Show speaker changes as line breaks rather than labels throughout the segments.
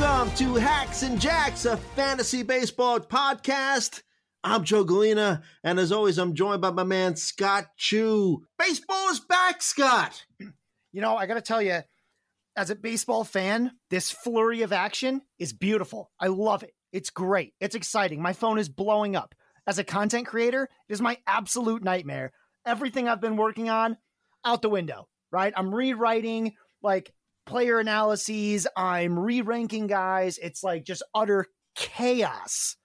Welcome to Hacks and Jacks, a fantasy baseball podcast. I'm Joe Gallina, and as always, I'm joined by my man Scott Chu. Baseball is back, Scott.
You know, I got to tell you, as a baseball fan, this flurry of action is beautiful. I love it. It's great. It's exciting. My phone is blowing up. As a content creator, it is my absolute nightmare. Everything I've been working on, out the window, right? I'm rewriting like player analyses, I'm re ranking guys. It's like just utter chaos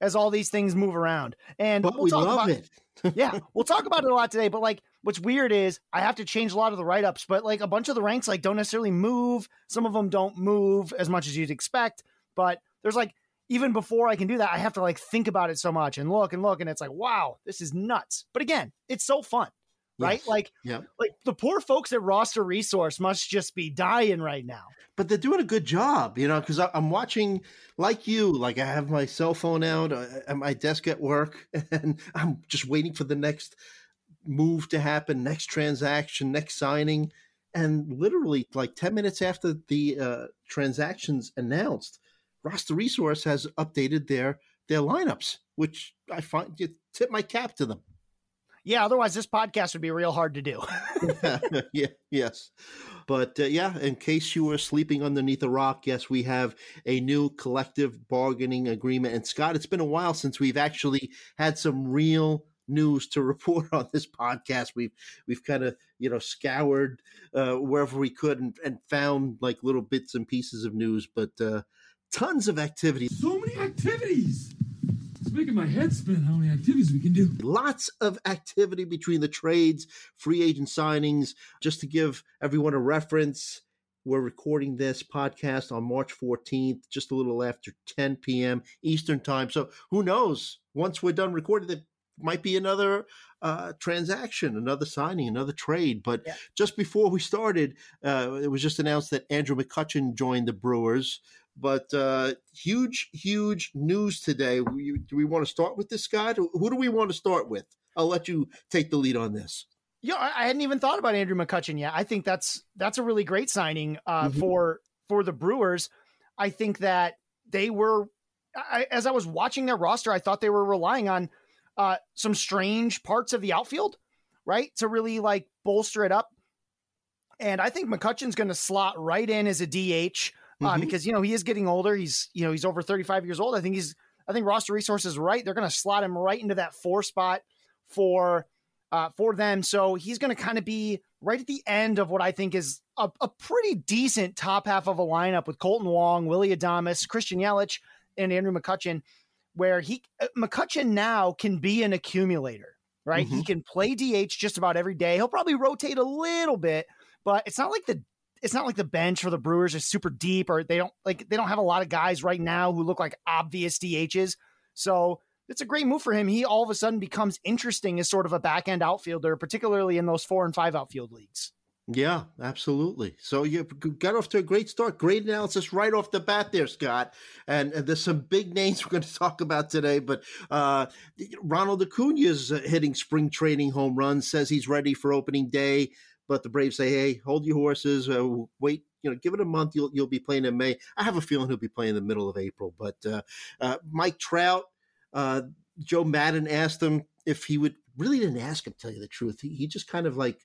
as all these things move around. And
But
we'll
we
talk
love
about,
it.
yeah, we'll talk about it a lot today. But like, what's weird is I have to change a lot of the write ups, but like a bunch of the ranks like don't necessarily move. Some of them don't move as much as you'd expect. But there's like even before I can do that, I have to like think about it so much and look and look, and it's like, wow, this is nuts. But again, it's so fun, right?
Yes.
Like,
Yeah.
like the poor folks at Roster Resource must just be dying right now.
But they're doing a good job, you know, because I'm watching, like you, like I have my cell phone out uh, at my desk at work, and I'm just waiting for the next move to happen, next transaction, next signing. And literally, like 10 minutes after the uh, transactions announced, Roster Resource has updated their their lineups, which I find you tip my cap to them.
Yeah, otherwise this podcast would be real hard to do.
yeah, yes. But uh, yeah, in case you were sleeping underneath a rock, yes, we have a new collective bargaining agreement. And Scott, it's been a while since we've actually had some real news to report on this podcast. We've we've kind of you know scoured uh, wherever we could and, and found like little bits and pieces of news, but uh, tons of activity.
So many activities. Making my head spin how many activities we can do.
lots of activity between the trades, free agent signings. Just to give everyone a reference, we're recording this podcast on March 14th, just a little after 10 p.m. Eastern time. So who knows? Once we're done recording, there might be another uh, transaction, another signing, another trade. But
Yeah.
just before we started, uh, it was just announced that Andrew McCutchen joined the Brewers. But uh, huge, huge news today. We, do we want to start with this, Scott? Who do we want to start with? I'll let you take the lead on this.
Yeah, I hadn't even thought about Andrew McCutchen yet. I think that's that's a really great signing uh,
Mhm.
for for the Brewers. I think that they were, I, as I was watching their roster, I thought they were relying on uh, some strange parts of the outfield, right, to really like bolster it up. And I think McCutchen's going to slot right in as a DH uh,
Mhm.
because you know he is getting older. He's you know he's over thirty five years old. I think he's I think roster resources right. They're going to slot him right into that four spot for uh, for them. So he's going to kind of be right at the end of what I think is a, a pretty decent top half of a lineup with Kolten Wong, Willy Adames, Christian Yelich, and Andrew McCutchen, where he uh, McCutchen now can be an accumulator, right? He can play DH just about every day. He'll probably rotate a little bit, but it's not like the it's not like the bench for the Brewers is super deep or they don't like they don't have a lot of guys right now who look like obvious DHs. So it's a great move for him. He all of a sudden becomes interesting as sort of a back end outfielder, particularly in those four and five outfield leagues.
Yeah, absolutely. So you got off to a great start. Great analysis right off the bat there, Scott. And, and there's some big names we're going to talk about today. But uh, Ronald is uh, hitting spring training home runs. Says he's ready for opening day. but the Braves say, "Hey, hold your horses. Uh, wait, you know, give it a month. You'll you'll be playing in May. I have a feeling he'll be playing in the middle of April. But uh, uh, Mike Trout, uh, Joe Maddon asked him if he would. Really didn't ask him. Tell you the truth, he, he just kind of like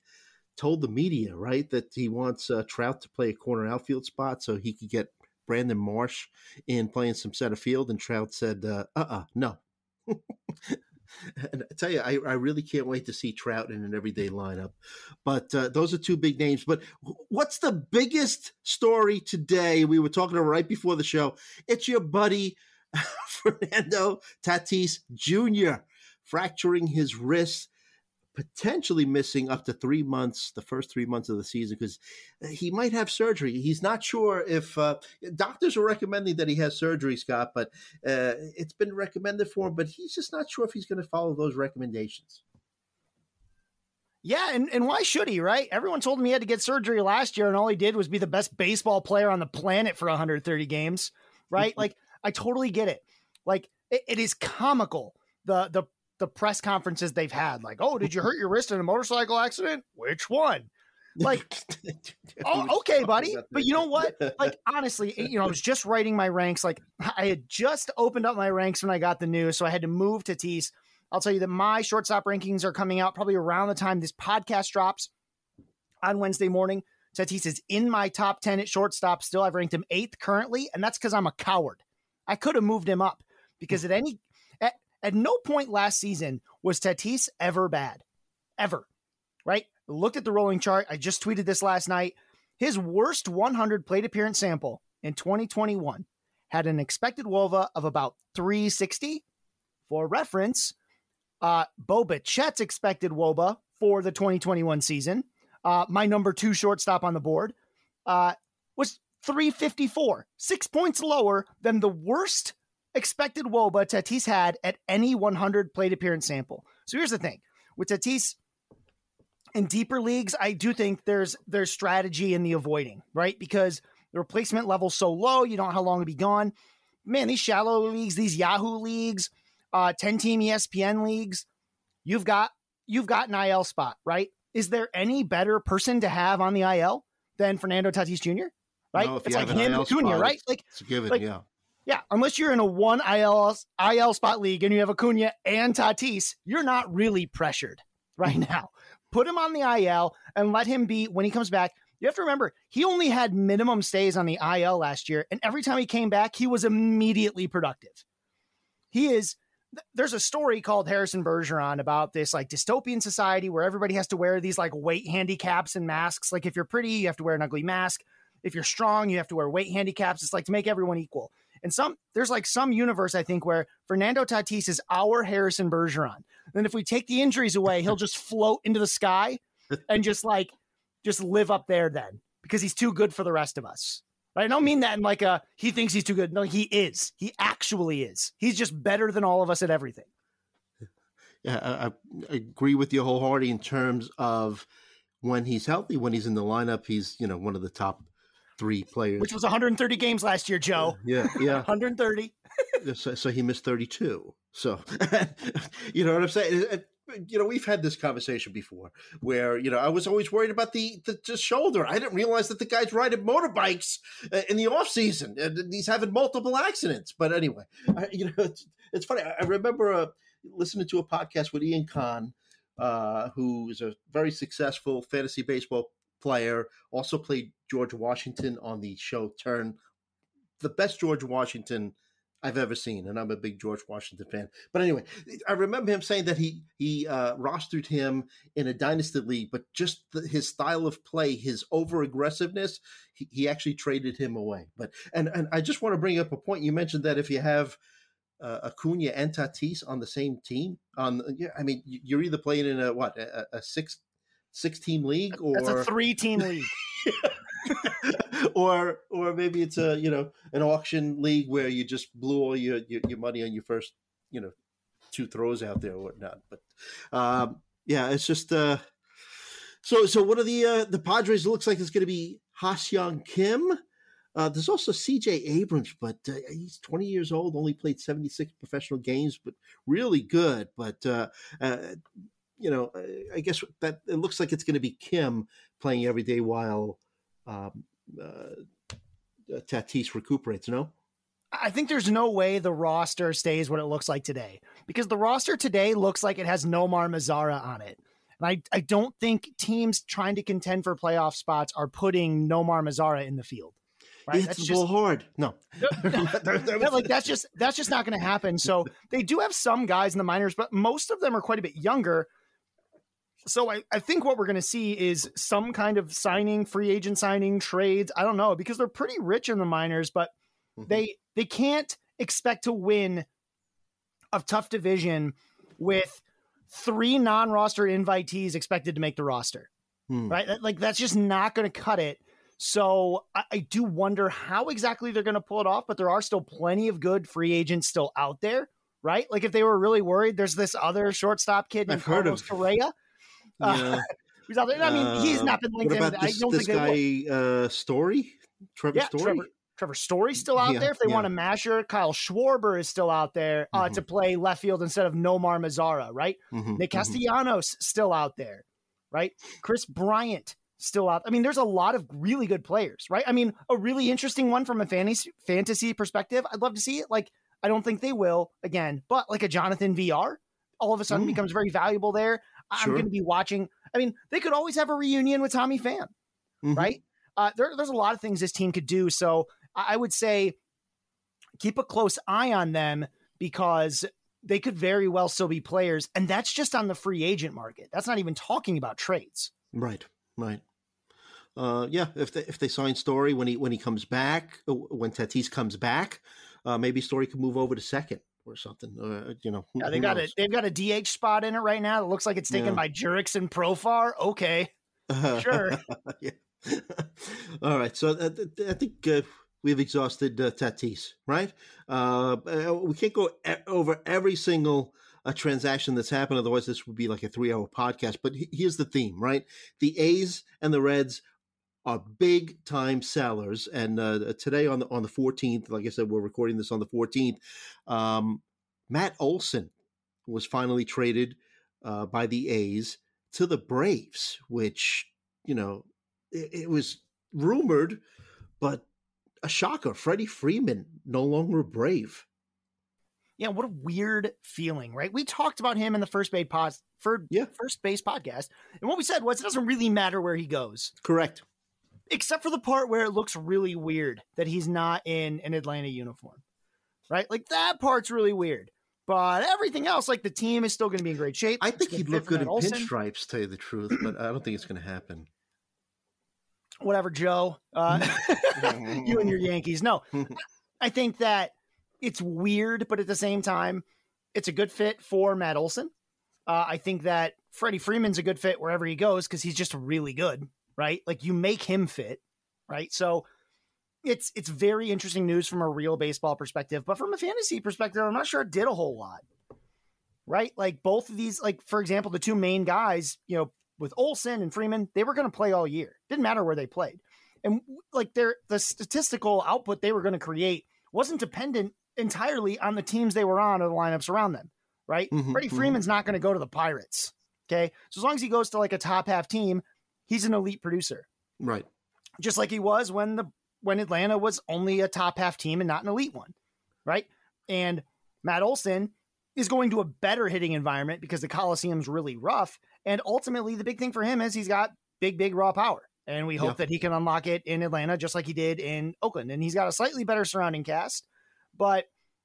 told the media right that he wants uh, Trout to play a corner outfield spot so he could get Brandon Marsh in playing some center field. And Trout said, "Uh, uh, uh no." and I tell you, I, I really can't wait to see Trout in an everyday lineup. But uh, those are two big names. But what's the biggest story today? We were talking about right before the show. It's your buddy Fernando Tatis Jr. fracturing his wrist potentially missing up to three months, the first three months of the season, because he might have surgery. He's not sure if uh, doctors are recommending that he has surgery, Scott, but uh, it's been recommended for him, but he's just not sure if he's going to follow those recommendations.
Yeah, and, and why should he, right? Everyone told him he had to get surgery last year, and all he did was be the best baseball player on the planet for 130 games, right? like, I totally get it. Like, it, it is comical the the the press conferences they've had. Like, oh, did you hurt your wrist in a motorcycle accident? Which one? Like, oh, okay, buddy. But you know what? Like, honestly, you know, I was just writing my ranks. Like, I had just opened up my ranks when I got the news, so I had to move to Tatis. I'll tell you that my shortstop rankings are coming out probably around the time this podcast drops on Wednesday morning. Tatis is in my top 10 at shortstop still. I've ranked him eighth currently, and that's because I'm a coward. I could have moved him up because at any at no point last season was Tatis ever bad, ever. Right? Looked at the rolling chart. I just tweeted this last night. His worst 100 plate appearance sample in 2021 had an expected WOBA of about 360. For reference, uh, Bo Bichette's expected WOBA for the 2021 season, uh, my number two shortstop on the board, uh, was 354, six points lower than the worst expected WOBA Tatis had at any 100 plate appearance sample. So here's the thing with Tatis in deeper leagues, I do think there's there's strategy in the avoiding, right? Because the replacement level's so low, you don't know how long to be gone. Man, these shallow leagues, these Yahoo leagues, uh, 10 team ESPN leagues, you've got you've got an IL spot, right? Is there any better person to have on the IL than Fernando Tatis Jr.? Right?
No,
it's like him, Acuna, right? Like,
it's a given,
like,
yeah.
Yeah, unless you're in a one IL IL spot league and you have Acuna and Tatis, you're not really pressured right now. Put him on the IL and let him be when he comes back. You have to remember, he only had minimum stays on the IL last year, and every time he came back, he was immediately productive. He is. There's a story called Harrison Bergeron about this like dystopian society where everybody has to wear these like weight handicaps and masks. Like if you're pretty, you have to wear an ugly mask. If you're strong, you have to wear weight handicaps. It's like to make everyone equal. And some there's like some universe I think where Fernando Tatis is our Harrison Bergeron. Then if we take the injuries away, he'll just float into the sky and just like just live up there then because he's too good for the rest of us. I don't mean that in like a he thinks he's too good. No, he is. He actually is. He's just better than all of us at everything.
Yeah, I, I agree with you wholeheartedly in terms of when he's healthy, when he's in the lineup, he's you know one of the top three players,
which was 130 games last year, Joe.
Yeah, yeah,
130.
so, so, he missed 32. So, you know what I'm saying? You know, we've had this conversation before where, you know, I was always worried about the, the, the shoulder. I didn't realize that the guy's riding motorbikes uh, in the off season and he's having multiple accidents. But anyway, I, you know, it's, it's funny. I remember uh, listening to a podcast with Ian Kahn, uh, who is a very successful fantasy baseball player, also played George Washington on the show Turn. The best George Washington I've ever seen, and I'm a big George Washington fan. But anyway, I remember him saying that he he uh, rostered him in a dynasty league, but just the, his style of play, his over aggressiveness, he, he, actually traded him away. But and and I just want to bring up a point. You mentioned that if you have uh, Acuna and Tatis on the same team, on yeah, I mean you're either playing in a what a, a six six team league or
That's a three team league.
or or maybe it's a you know an auction league where you just blew all your, your, your money on your first you know two throws out there or whatnot. But um, yeah, it's just uh, so so. What are the uh, the Padres? It looks like it's going to be Ha-Seong Kim. Uh, there's also C.J. Abrams, but uh, he's 20 years old, only played 76 professional games, but really good. But uh, uh you know, I guess that it looks like it's going to be Kim playing every day while um, uh, Tatis recuperates. No.
I think there's no way the roster stays what it looks like today because the roster today looks like it has Nomar Mazara on it. And I, I don't think teams trying to contend for playoff spots are putting Nomar Mazara in the field.
Right? That's just hard. No,
yeah, like that's just that's just not going to happen. So they do have some guys in the minors, but most of them are quite a bit younger. So I, I think what we're going to see is some kind of signing, free agent signing, trades. I don't know because they're pretty rich in the minors, but mm-hmm. they they can't expect to win a tough division with three non-roster invitees expected to make the roster. Hmm. Right? Like that's just not going to cut it. So I, I do wonder how exactly they're going to pull it off, but there are still plenty of good free agents still out there, right? Like if they were really worried, there's this other shortstop kid named Carlos Correa.
Yeah.
Uh, out there. I mean, he's not been linked
in. This, I don't this think guy, uh, Story, Trevor
yeah,
Story.
Trevor, Trevor Story's still out yeah, there. If they yeah. want a masher, Kyle Schwarber is still out there uh, mm-hmm. to play left field instead of Nomar Mazara, right? Mm-hmm, Nick mm-hmm. Castellanos mm-hmm. still out there, right? Kris Bryant still out. I mean, there's a lot of really good players, right? I mean, a really interesting one from a fantasy fantasy perspective. I'd love to see it. Like, I don't think they will again, but like a Jonathan Villar all of a sudden mm. becomes very valuable there. Sure. I'm going to be watching. I mean, they could always have a reunion with Tommy Pham, mm-hmm. right? Uh, there, there's a lot of things this team could do. So I would say keep a close eye on them because they could very well still be players. And that's just on the free agent market. That's not even talking about trades.
Right, right. Uh, yeah, if they, if they sign Story when he when he comes back, uh, when Tatis comes back, uh, maybe Story could move over to second or something. Uh, you know,
who, yeah, they got knows? a they've got a DH spot in it right now. It looks like it's taken yeah. by Jurickson and Profar. Okay, sure.
yeah. All right, so uh, I think uh, we've exhausted uh, Tatis, right? Uh, uh, we can't go e- over every single uh, transaction that's happened. Otherwise, this would be like a three hour podcast. But he- here's the theme, right? The A's and the Reds are big time sellers. And uh, today on the on the 14th, like I said, we're recording this on the 14th. Um, Matt Olson was finally traded uh, by the A's to the Braves, which you know it, it was rumored, but a shocker. Freddie Freeman no longer Brave.
Yeah, what a weird feeling, right? We talked about him in the first base pod, for, yeah. first base podcast, and what we said was it doesn't really matter where he goes.
Correct.
Except for the part where it looks really weird that he's not in an Atlanta uniform, right? Like that part's really weird. But everything else, like the team is still going to be in great shape.
I think he'd look good in Olson. pinstripes, tell you the truth, but I don't think it's going to happen
whatever, Joe, uh, you and your Yankees. No, I think that it's weird, but at the same time, it's a good fit for Matt Olson. Uh, I think that Freddie Freeman's a good fit wherever he goes because he's just really good, right? Like you make him fit, right? So it's it's very interesting news from a real baseball perspective, but from a fantasy perspective, I'm not sure it did a whole lot, right? Like both of these, like for example, the two main guys, you know, with Olson and Freeman, they were going to play all year. Didn't matter where they played. And like their the statistical output they were going to create wasn't dependent entirely on the teams they were on or the lineups around them, right? Mm-hmm, Freddie mm-hmm. Freeman's not going to go to the Pirates. Okay. So as long as he goes to like a top half team, he's an elite producer.
Right.
Just like he was when the when Atlanta was only a top half team and not an elite one. Right. And Matt Olson is going to a better hitting environment because the Coliseum's really rough. And ultimately, the big thing for him is he's got big, big raw power. And we hope yeah. that he can unlock it in Atlanta just like he did in Oakland. And he's got a slightly better surrounding cast, but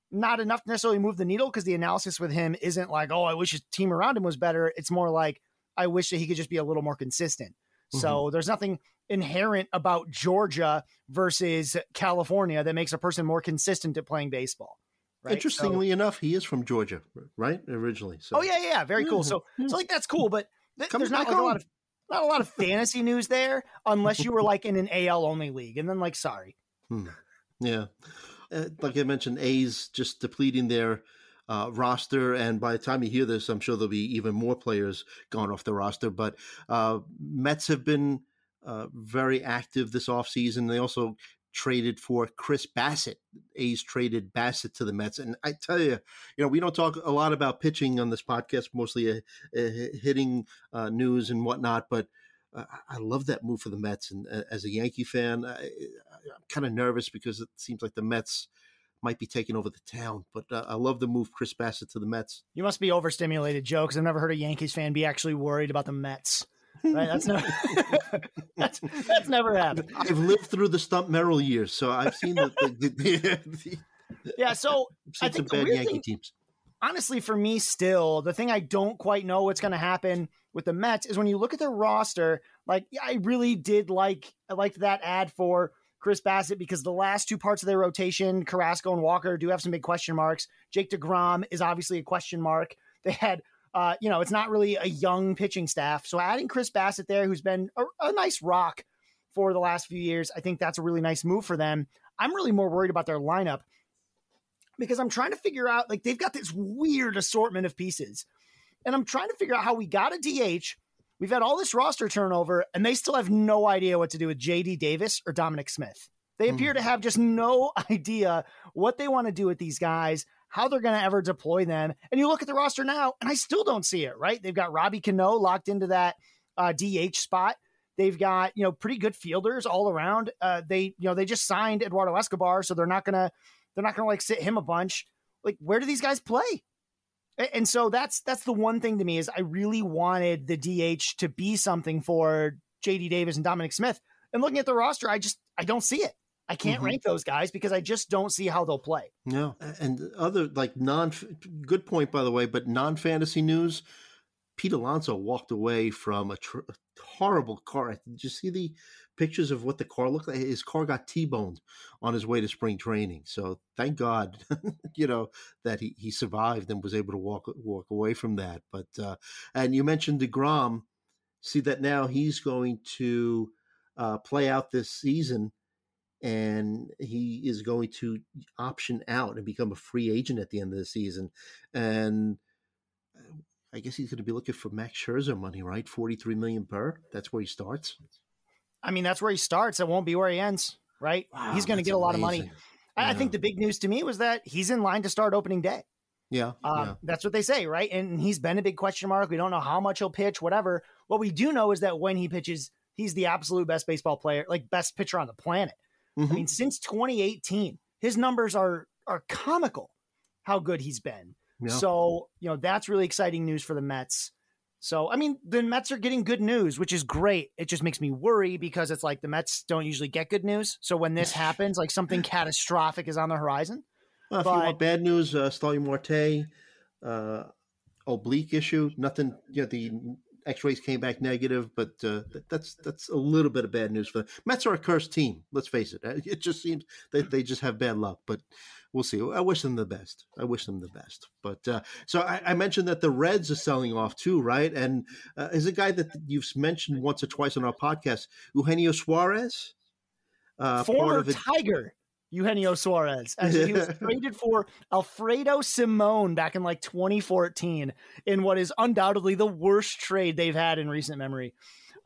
not enough to necessarily move the needle because the analysis with him isn't like, oh, I wish his team around him was better. It's more like, I wish that he could just be a little more consistent. Mm-hmm. So there's nothing inherent about Georgia versus California that makes a person more consistent at playing baseball.
Right? Interestingly so, enough, he is from Georgia, right? Originally. So.
Oh yeah, yeah, very cool. So, so like that's cool, but th- there's not like a lot of not a lot of fantasy news there, unless you were like in an AL only league, and then like sorry.
Hmm. Yeah, uh, like I mentioned, A's just depleting their uh, roster, and by the time you hear this, I'm sure there'll be even more players gone off the roster. But uh, Mets have been uh, very active this offseason. They also traded for Chris Bassitt. A's traded Bassitt to the Mets, and I tell you, you know, we don't talk a lot about pitching on this podcast, mostly uh, uh, hitting uh, news and whatnot. But uh, I love that move for the Mets, and as a Yankee fan, I, am kind of nervous because it seems like the Mets might be taking over the town. But uh, I love the move Chris Bassitt to the Mets.
You must be overstimulated, Joe, because I've never heard a Yankees fan be actually worried about the Mets. Right? That's never that's, that's never happened.
I've lived through the Stump Merrill years, so I've seen the, the, the, the
yeah. So
I've seen some bad Yankee
thing,
teams.
Honestly, for me, still the thing I don't quite know what's going to happen with the Mets is when you look at their roster. Like, I really did like I liked that ad for Chris Bassitt because the last two parts of their rotation, Carrasco and Walker, do have some big question marks. Jake DeGrom is obviously a question mark. They had uh, you know, it's not really a young pitching staff. So adding Chris Bassitt there, who's been a, a nice rock for the last few years, I think that's a really nice move for them. I'm really more worried about their lineup because I'm trying to figure out like they've got this weird assortment of pieces. And I'm trying to figure out how we got a DH. We've had all this roster turnover, and they still have no idea what to do with JD Davis or Dominic Smith. They appear mm. to have just no idea what they want to do with these guys how they're going to ever deploy them. And you look at the roster now, and I still don't see it, right? They've got Robbie Cano locked into that uh, DH spot. They've got, you know, pretty good fielders all around. Uh, they, you know, they just signed Eduardo Escobar, so they're not going to, they're not going to like sit him a bunch. Like, where do these guys play? And so that's that's the one thing to me is I really wanted the DH to be something for JD Davis and Dominic Smith. And looking at the roster, I just I don't see it. I can't mm-hmm. rank those guys because I just don't see how they'll play.
No, and other like non good point by the way, but non fantasy news. Pete Alonso walked away from a, tr- a, horrible car. Did you see the pictures of what the car looked like? His car got T-boned on his way to spring training. So thank God, you know, that he, he survived and was able to walk walk away from that. But uh, and you mentioned Degrom. See that now he's going to uh, play out this season and he is going to option out and become a free agent at the end of the season. And uh, I guess he's going to be looking for Max Scherzer money, right? Forty-three million per. That's where he starts.
I mean, that's where he starts. It won't be where he ends, right? Wow, he's going to get a lot amazing. of money. Yeah. I think the big news to me was that he's in line to start opening day.
Yeah,
uh, yeah, That's what they say, right? And he's been a big question mark. We don't know how much he'll pitch, whatever. What we do know is that when he pitches, he's the absolute best baseball player, like best pitcher on the planet. Mm-hmm. I mean, since 2018, his numbers are are comical. How good he's been. Yeah. So you know that's really exciting news for the Mets. So I mean, the Mets are getting good news, which is great. It just makes me worry because it's like the Mets don't usually get good news. So when this happens, like something catastrophic is on the horizon.
Well, if but, you want bad news, uh, Starling Marte, uh, oblique issue, nothing. You know, the X-rays came back negative, but uh, that's that's a little bit of bad news for them. Mets are a cursed team. Let's face it. It just seems that they just have bad luck, but we'll see. I wish them the best. I wish them the best. But uh, so I, I, mentioned that the Reds are selling off too, right? And uh, is a guy that you've mentioned once or twice on our podcast, Eugenio Suarez,
uh, former Tiger. Eugenio Suarez as he was traded for Alfredo Simon back in like 2014 in what is undoubtedly the worst trade they've had in recent memory.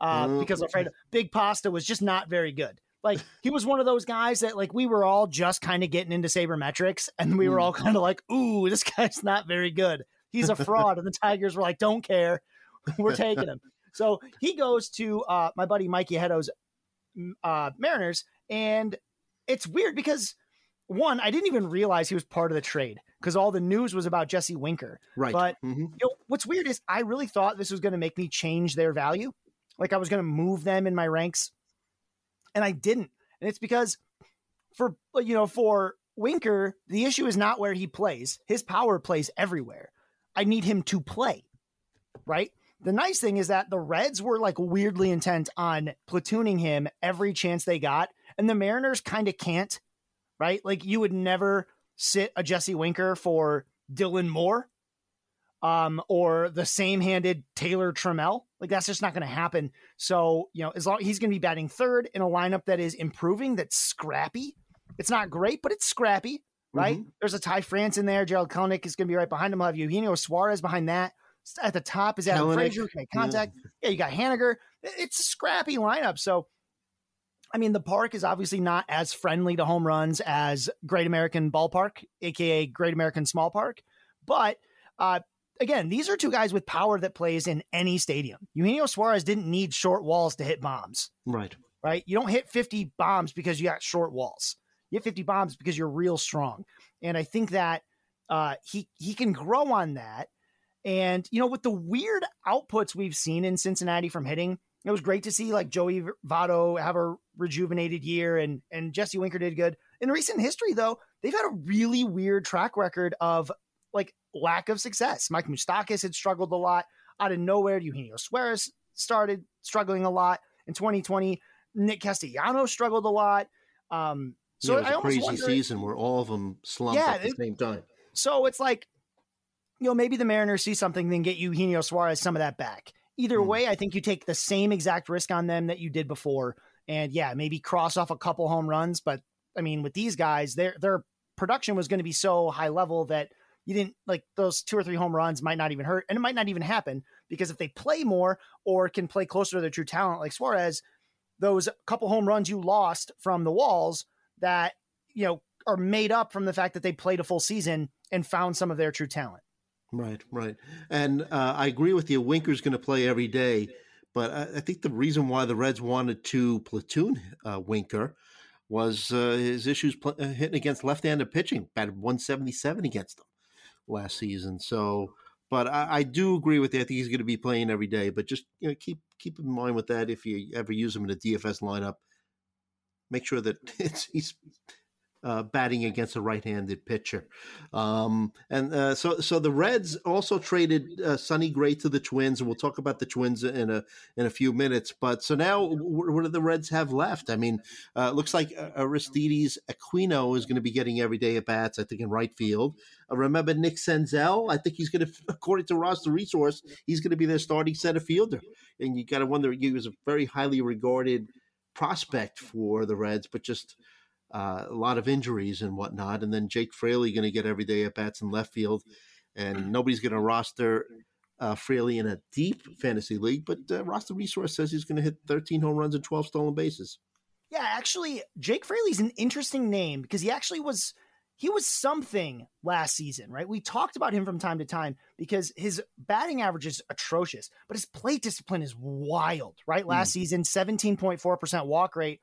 Uh, mm-hmm. Because Alfredo Big Pasta was just not very good. Like he was one of those guys that like we were all just kind of getting into sabermetrics and we were all mm. kind of like, ooh, this guy's not very good. He's a fraud. and the Tigers were like, don't care. We're taking him. So he goes to uh, my buddy Mikey Heddo's uh, Mariners, and it's weird because one, I didn't even realize he was part of the trade because all the news was about Jesse Winker.
Right.
But mm-hmm. you know, what's weird is I really thought this was going to make me change their value. Like I was going to move them in my ranks, and I didn't. And it's because for you know for Winker, the issue is not where he plays. His power plays everywhere. I need him to play. Right. The nice thing is that the Reds were like weirdly intent on platooning him every chance they got and the Mariners kind of can't, right? Like you would never sit a Jesse Winker for Dylan Moore um, or the same handed Taylor Trammell. Like that's just not going to happen. So, you know, as long he's going to be batting third in a lineup that is improving, that's scrappy. It's not great, but it's scrappy, right? Mm-hmm. There's a Ty France in there. Jarred Kelenic is going to be right behind him. I'll have Eugenio Suarez behind that. At the top is Adam Frazier, can make contact. Yeah. yeah, you got Haniger. It's a scrappy lineup. So I mean, the park is obviously not as friendly to home runs as Great American Ballpark, aka Great American Small Park. But uh, again, these are two guys with power that plays in any stadium. Eugenio Suarez didn't need short walls to hit bombs.
Right.
Right. You don't hit 50 bombs because you got short walls. You hit 50 bombs because you're real strong. And I think that uh, he he can grow on that. And you know, with the weird outputs we've seen in Cincinnati from hitting, it was great to see like Joey Votto have a rejuvenated year and and Jesse Winker did good. In recent history, though, they've had a really weird track record of like lack of success. Mike Moustakas had struggled a lot out of nowhere. Eugenio Suarez started struggling a lot in 2020. Nick Castellanos struggled a lot. Um, so
yeah, it was
I
a crazy
wonder,
season where all of them slumped
Yeah,
at the
it-
same time.
So it's like, you know, maybe the Mariners see something, then get Eugenio Suarez some of that back. Either
Hmm.
way, I think you take the same exact risk on them that you did before, and yeah, maybe cross off a couple home runs. But I mean, with these guys, their their production was going to be so high level that you didn't like those two or three home runs might not even hurt, and it might not even happen because if they play more or can play closer to their true talent, like Suarez, those couple home runs you lost from the walls that you know are made up from the fact that they played a full season and found some of their true talent.
Right, right. And uh, I agree with you. Winker's going to play every day, but I, I think the reason why the Reds wanted to platoon uh, Winker was uh, his issues pl- uh, hitting against left-handed pitching. Batted 177 against them last season. So, but I, I do agree with you. I think he's going to be playing every day. But just you know, keep keep in mind with that if you ever use him in a DFS lineup, make sure that it's, he's uh, batting against a right-handed pitcher. Um, and uh, so, so the Reds also traded uh, Sonny Gray to the Twins, and we'll talk about the Twins in a in a few minutes. But so now, what, do the Reds have left? I mean, uh, looks like uh, Aristides Aquino is going to be getting every day at bats. I think in right field. Uh, remember Nick Senzel? I think he's going to, according to roster resource, he's going to be their starting center fielder. And you got to wonder, he was a very highly regarded prospect for the Reds, but just uh, a lot of injuries and whatnot. And then Jake Fraley going to get every day at bats in left field, and nobody's going to roster uh, Fraley in a deep fantasy league. But uh, roster resource says he's going to hit 13 home runs and 12 stolen bases.
Yeah, actually, Jake Fraley's an interesting name because he actually was he was something last season, right? We talked about him from time to time because his batting average is atrocious, but his plate discipline is wild, right? Last season, 17.4% walk rate,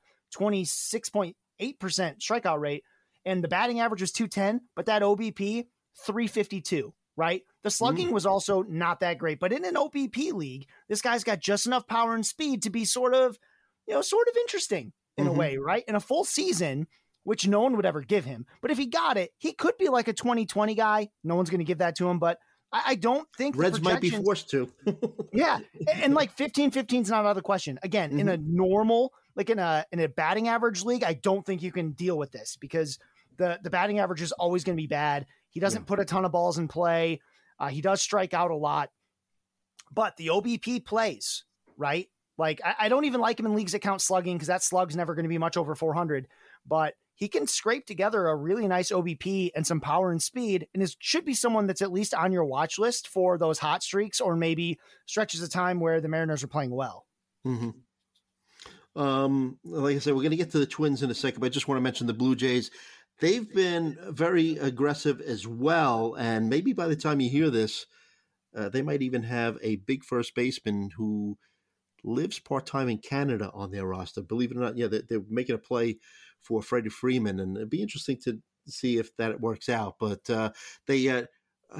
26.8% strikeout rate, and the batting average was 210, but that OBP 352, right? The slugging was also not that great, but in an OBP league, this guy's got just enough power and speed to be sort of, you know, sort of interesting in
Mhm.
a way, right? In a full season, which no one would ever give him. But if he got it, he could be like a 2020 guy. No one's going to give that to him, but I, I don't think
Reds might be forced to.
yeah, and, and like 15 15 is not out of the question. Again, in a normal, like in a in a batting average league, I don't think you can deal with this because the the batting average is always going to be bad. He doesn't put a ton of balls in play. Uh, he does strike out a lot, but the OBP plays right. Like I, I don't even like him in leagues that count slugging because that slug's never going to be much over 400. But he can scrape together a really nice OBP and some power and speed, and is should be someone that's at least on your watch list for those hot streaks or maybe stretches of time where the Mariners are playing well.
hmm Um, like I said, we're going to get to the Twins in a second, but I just want to mention the Blue Jays. They've been very aggressive as well, and maybe by the time you hear this, uh, they might even have a big first baseman who lives part time in Canada on their roster. Believe it or not, yeah, they're, they're making a play for Freddie Freeman, and it'd be interesting to see if that works out. But uh, they uh,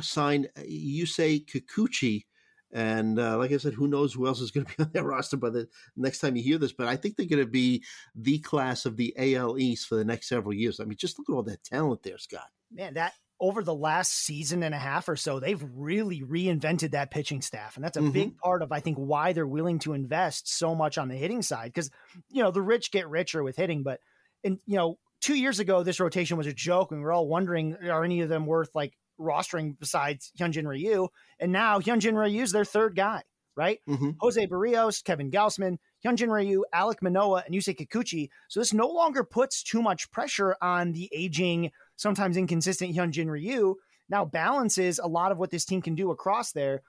signed Yusei Kikuchi. And uh, like I said, who knows who else is going to be on their roster by the next time you hear this? But I think they're going to be the class of the AL East for the next several years. I mean, just look at all that talent there, Scott.
Man, that over the last season and a half or so, they've really reinvented that pitching staff. And that's a
Mhm.
big part of, I think, why they're willing to invest so much on the hitting side. Because, you know, the rich get richer with hitting. But, and, you know, two years ago, this rotation was a joke. And we are all wondering, are any of them worth like rostering besides Hyunjin Ryu? And now Hyunjin Ryu is their third guy, right?
Mhm.
Jose Berrios, Kevin Gausman, Hyunjin Ryu, Alek Manoah, and Yusei Kikuchi. So this no longer puts too much pressure on the aging, sometimes inconsistent Hyunjin Ryu. Now balances a lot of what this team can do across there.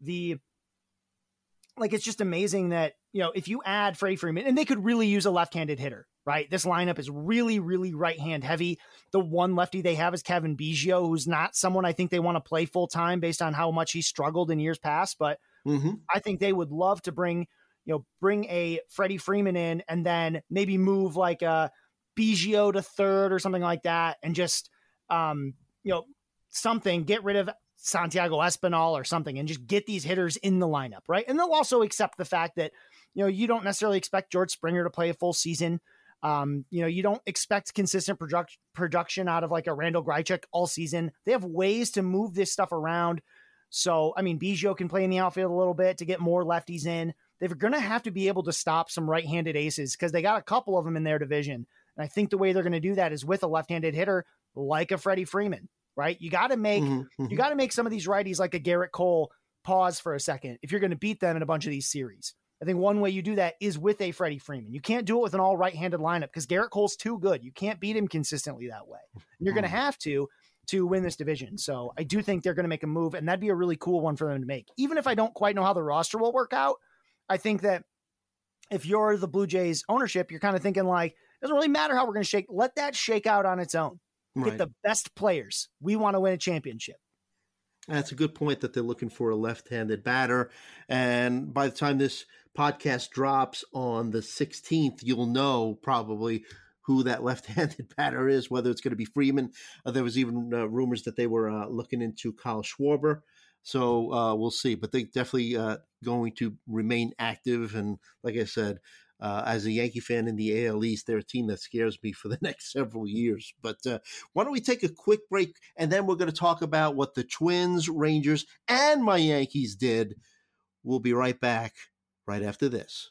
The like it's just amazing that you know, if you add Freddie Freeman, and they could really use a left-handed hitter, right? This lineup is really, really right-hand heavy. The one lefty they have is Cavan Biggio, who's not someone I think they want to play full time based on how much he struggled in years past. But mm-hmm. I think they would love to bring, you know, bring a Freddie Freeman in and then maybe move like a Biggio to third or something like that, and just, um, you know, something. Get rid of Santiago Espinal or something and just get these hitters in the lineup, right? And they'll also accept the fact that, you know, you don't necessarily expect George Springer to play a full season. Um, you know, you don't expect consistent product, production out of like a Randal Grichuk all season. They have ways to move this stuff around. So, I mean, Biggio can play in the outfield a little bit to get more lefties in. They're going to have to be able to stop some right handed aces because they got a couple of them in their division. And I think the way they're going to do that is with a left handed hitter like a Freddie Freeman right? You got to make mm-hmm, mm-hmm. you got to make some of these righties like a Gerrit Cole pause for a second if you're going to beat them in a bunch of these series. I think one way you do that is with a Freddie Freeman. You can't do it with an all right-handed lineup because Gerrit Cole's too good. You can't beat him consistently that way. And you're going to mm-hmm. have to to win this division. So I do think they're going to make a move, and that'd be a really cool one for them to make. Even if I don't quite know how the roster will work out, I think that if you're the Blue Jays ownership, you're kind of thinking like, it doesn't really matter how we're going to shake. Let that shake out on its own. Right. Get the best players. We want to win a championship.
That's a good point that they're looking for a left-handed batter. And by the time this podcast drops on the 16th, you'll know probably who that left-handed batter is, whether it's going to be Freeman. Uh, there was even uh, rumors that they were uh, looking into Kyle Schwarber. So uh, we'll see, but they're definitely uh, going to remain active. And like I said, uh, as a Yankee fan in the AL East, they're a team that scares me for the next several years. But uh, why don't we take a quick break and then we're going to talk about what the Twins, Rangers, and my Yankees did. We'll be right back right after this.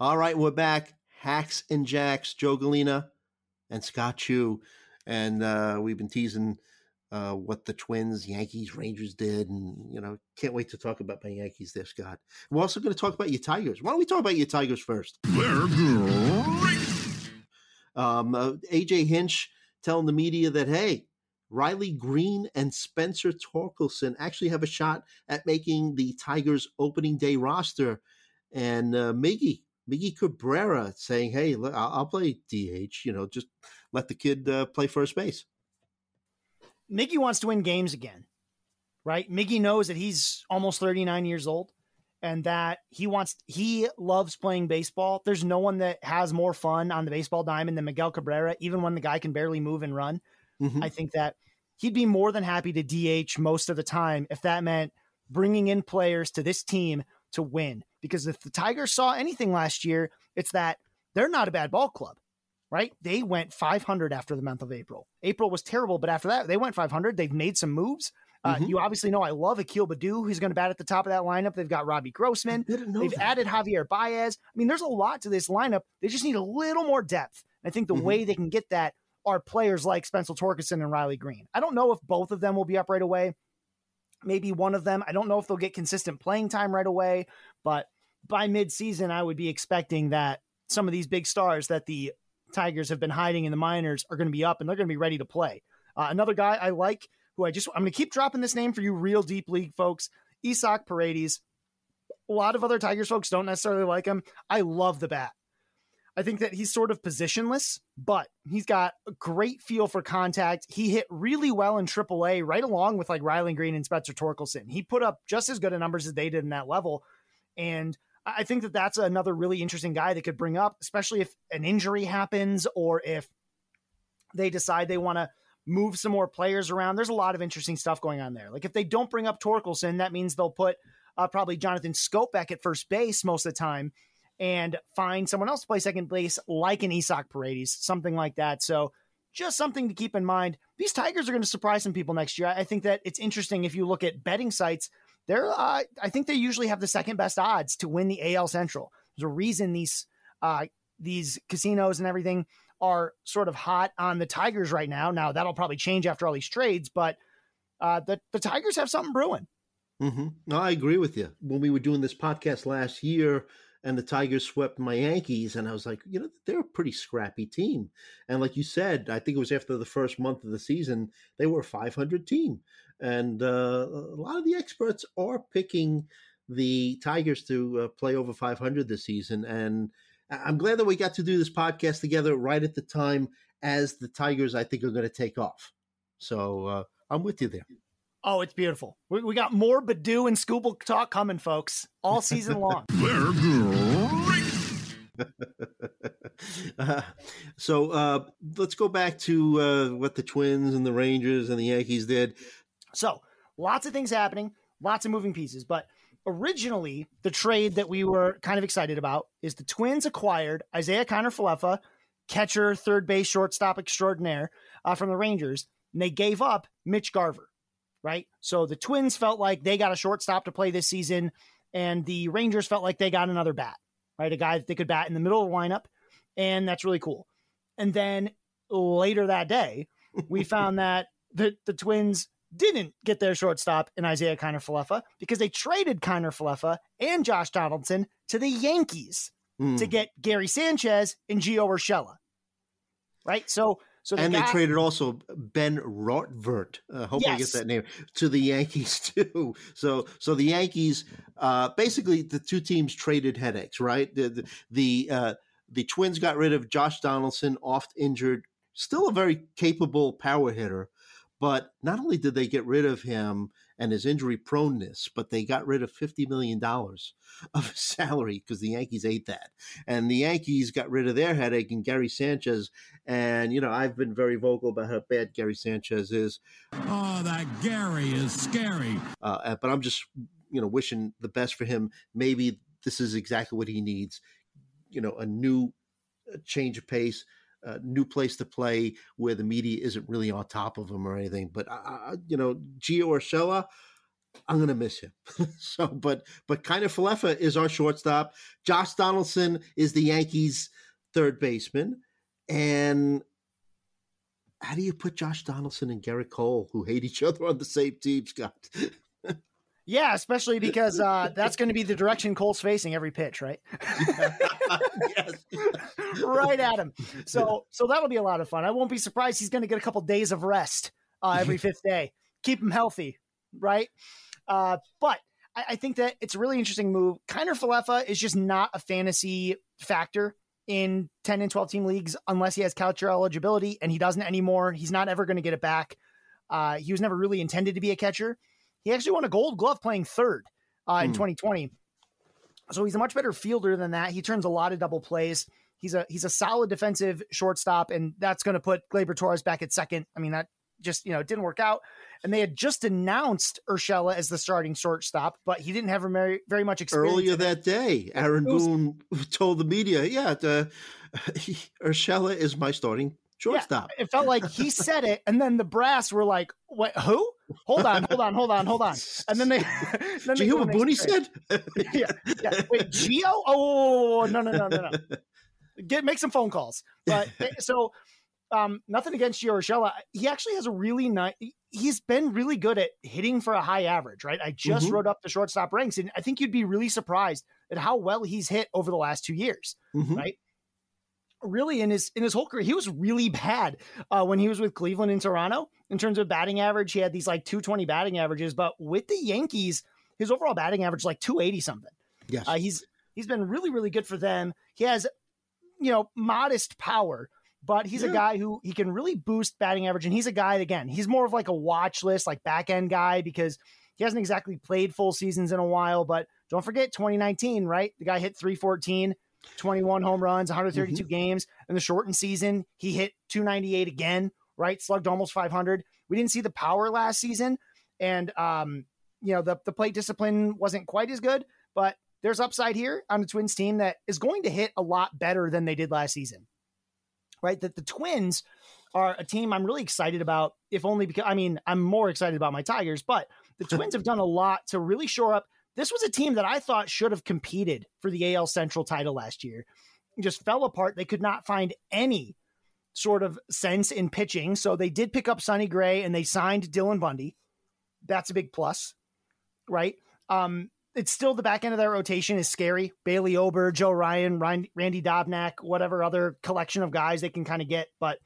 All right, we're back. Hacks and Jacks, Joe Gallina and Scott Chu. And uh, we've been teasing uh, what the Twins, Yankees, Rangers did. And, you know, can't wait to talk about my Yankees there, Scott. We're also going to talk about your Tigers. Why don't we talk about your Tigers first? They're great. Um, uh, AJ Hinch telling the media that, hey, Riley Greene and Spencer Torkelson actually have a shot at making the Tigers opening day roster. And uh, Miggy Miggy Cabrera saying, "Hey, I'll, I'll play DH. You know, just let the kid uh, play first base."
Miggy wants to win games again, right? Miggy knows that he's almost 39 years old and that he wants he loves playing baseball. There's no one that has more fun on the baseball diamond than Miguel Cabrera, even when the guy can barely move and run. Mm-hmm. I think that he'd be more than happy to DH most of the time if that meant bringing in players to this team to win. Because if the Tigers saw anything last year, it's that they're not a bad ball club, right? They went 500 after the month of April. April was terrible, but after that, they went 500. They've made some moves. Uh, mm-hmm. You obviously know I love Akil Baddoo, who's going to bat at the top of that lineup. They've got Robbie Grossman. They've that. added Javier Baez. I mean, there's a lot to this lineup. They just need a little more depth. I think the mm-hmm. way they can get that are players like Spencer Torkelson and Riley Greene. I don't know if both of them will be up right away maybe one of them. I don't know if they'll get consistent playing time right away, but by midseason, I would be expecting that some of these big stars that the Tigers have been hiding in the minors are going to be up and they're going to be ready to play. Uh, another guy I like who I just, I'm going to keep dropping this name for you, real deep league folks, Isaac Paredes. A lot of other Tigers folks don't necessarily like him. I love the bat. I think that he's sort of positionless, but he's got a great feel for contact. He hit really well in AAA, right along with like Riley Greene and Spencer Torkelson. He put up just as good of numbers as they did in that level. And I think that that's another really interesting guy that could bring up, especially if an injury happens or if they decide they want to move some more players around. There's a lot of interesting stuff going on there. Like if they don't bring up Torkelson, that means they'll put uh, probably Jonathan Schoop back at first base most of the time and find someone else to play second base, like an Isaac Paredes, something like that. So just something to keep in mind. These Tigers are going to surprise some people next year. I think that it's interesting if you look at betting sites. They're, uh, I think they usually have the second best odds to win the AL Central. There's a reason these uh, these casinos and everything are sort of hot on the Tigers right now. Now that'll probably change after all these trades, but uh, the the Tigers have something brewing.
Mm-hmm. No, I agree with you. When we were doing this podcast last year, and the Tigers swept my Yankees, and I was like, you know, they're a pretty scrappy team. And like you said, I think it was after the first month of the season, they were a 500 team, and uh, a lot of the experts are picking the Tigers to uh, play over 500 this season, and I'm glad that we got to do this podcast together right at the time as the Tigers, I think, are going to take off. So uh, I'm with you there.
Oh, it's beautiful. We, we got more Baddoo and Skubal talk coming, folks, all season long.
They're great.
uh, so uh, let's go back to uh, what the Twins and the Rangers and the Yankees did.
So lots of things happening, lots of moving pieces, but originally the trade that we were kind of excited about is the Twins acquired Isiah Kiner Falefa, catcher, third base, shortstop extraordinaire uh, from the Rangers, and they gave up Mitch Garver, right? So the Twins felt like they got a shortstop to play this season, and the Rangers felt like they got another bat, right? A guy that they could bat in the middle of the lineup, and that's really cool. And then later that day, we found that the, the Twins didn't get their shortstop in Isiah Kiner Falefa because they traded Kiner Falefa and Josh Donaldson to the Yankees mm. to get Gary Sanchez and Gio Urshela. Right? So so
the and guy, they traded also Ben Rortvedt. Uh, hope yes. I get that name to the Yankees too. So so the Yankees uh, basically the two teams traded headaches, right? The the the, uh, the Twins got rid of Josh Donaldson, oft injured, still a very capable power hitter, but not only did they get rid of him and his injury proneness, but they got rid of $50 million of his salary because the Yankees ate that. And the Yankees got rid of their headache and Gary Sanchez. And, you know, I've been very vocal about how bad Gary Sanchez is.
Oh, that Gary is scary.
Uh, but I'm just, you know, wishing the best for him. Maybe this is exactly what he needs. You know, a new change of pace a new place to play where the media isn't really on top of him or anything. But uh, you know, Gio Urshela, I'm gonna miss him. so, but but Kiner Falefa is our shortstop. Josh Donaldson is the Yankees' third baseman, and how do you put Josh Donaldson and Gerrit Cole, who hate each other on the same team, Scott?
Yeah, especially because uh, that's going to be the direction Cole's facing every pitch, right? Yes. right at him. So, so that'll be a lot of fun. I won't be surprised he's going to get a couple days of rest uh, every fifth day. Keep him healthy, right? Uh, but I, I, think that it's a really interesting move. Kiner Falefa is just not a fantasy factor in 10 and 12 team leagues unless he has catcher eligibility, and he doesn't anymore. He's not ever going to get it back. Uh, he was never really intended to be a catcher. He actually won a gold glove playing third uh, in mm. 2020. So he's a much better fielder than that. He turns a lot of double plays. He's a he's a solid defensive shortstop, and that's going to put Gleyber Torres back at second. I mean, that just you know didn't work out. And they had just announced Urshela as the starting shortstop, but he didn't have very very much experience.
Earlier that day, Aaron was, Boone told the media, "Yeah, the, Urshela is my starting shortstop."
Yeah, it felt like he said it, and then the brass were like, "What? Who?" hold on, hold on, hold on, hold on. And then they,
then hear what Booney said?
yeah, yeah. Wait, Gio? Oh, no, no, no, no, no. Get make some phone calls. But eh, so, um, nothing against Gio Urshela. He actually has a really nice. He's been really good at hitting for a high average, right? I just mm-hmm. wrote up the shortstop ranks, and I think you'd be really surprised at how well he's hit over the last two years, mm-hmm. right? Really in his in his whole career he was really bad uh, when he was with Cleveland and Toronto in terms of batting average he had these like 220 batting averages but with the Yankees his overall batting average like 280 something
yes
uh, he's he's been really really good for them he has you know, modest power, but he's
Yeah.
a guy who he can really boost batting average. And he's a guy, again, he's more of like a watch list, like back end guy because he hasn't exactly played full seasons in a while. But don't forget 2019, right? The guy hit 314, 21 home runs, 132 games. In the shortened season, he hit 298 again, right? Slugged almost 500. We didn't see the power last season. And, um, you know, the, the plate discipline wasn't quite as good, but there's upside here on the Twins team that is going to hit a lot better than they did last season. Right? That the Twins are a team I'm really excited about, if only because I mean, I'm more excited about my Tigers, but the Twins have done a lot to really shore up. This was a team that I thought should have competed for the AL Central title last year. Just fell apart. They could not find any sort of sense in pitching. So they did pick up Sonny Gray and they signed Dylan Bundy. That's a big plus, right? Um, it's still the back end of their rotation is scary. Bailey Ober, Joe Ryan, Ryan, Randy Dobnak, whatever other collection of guys they can kind of get. But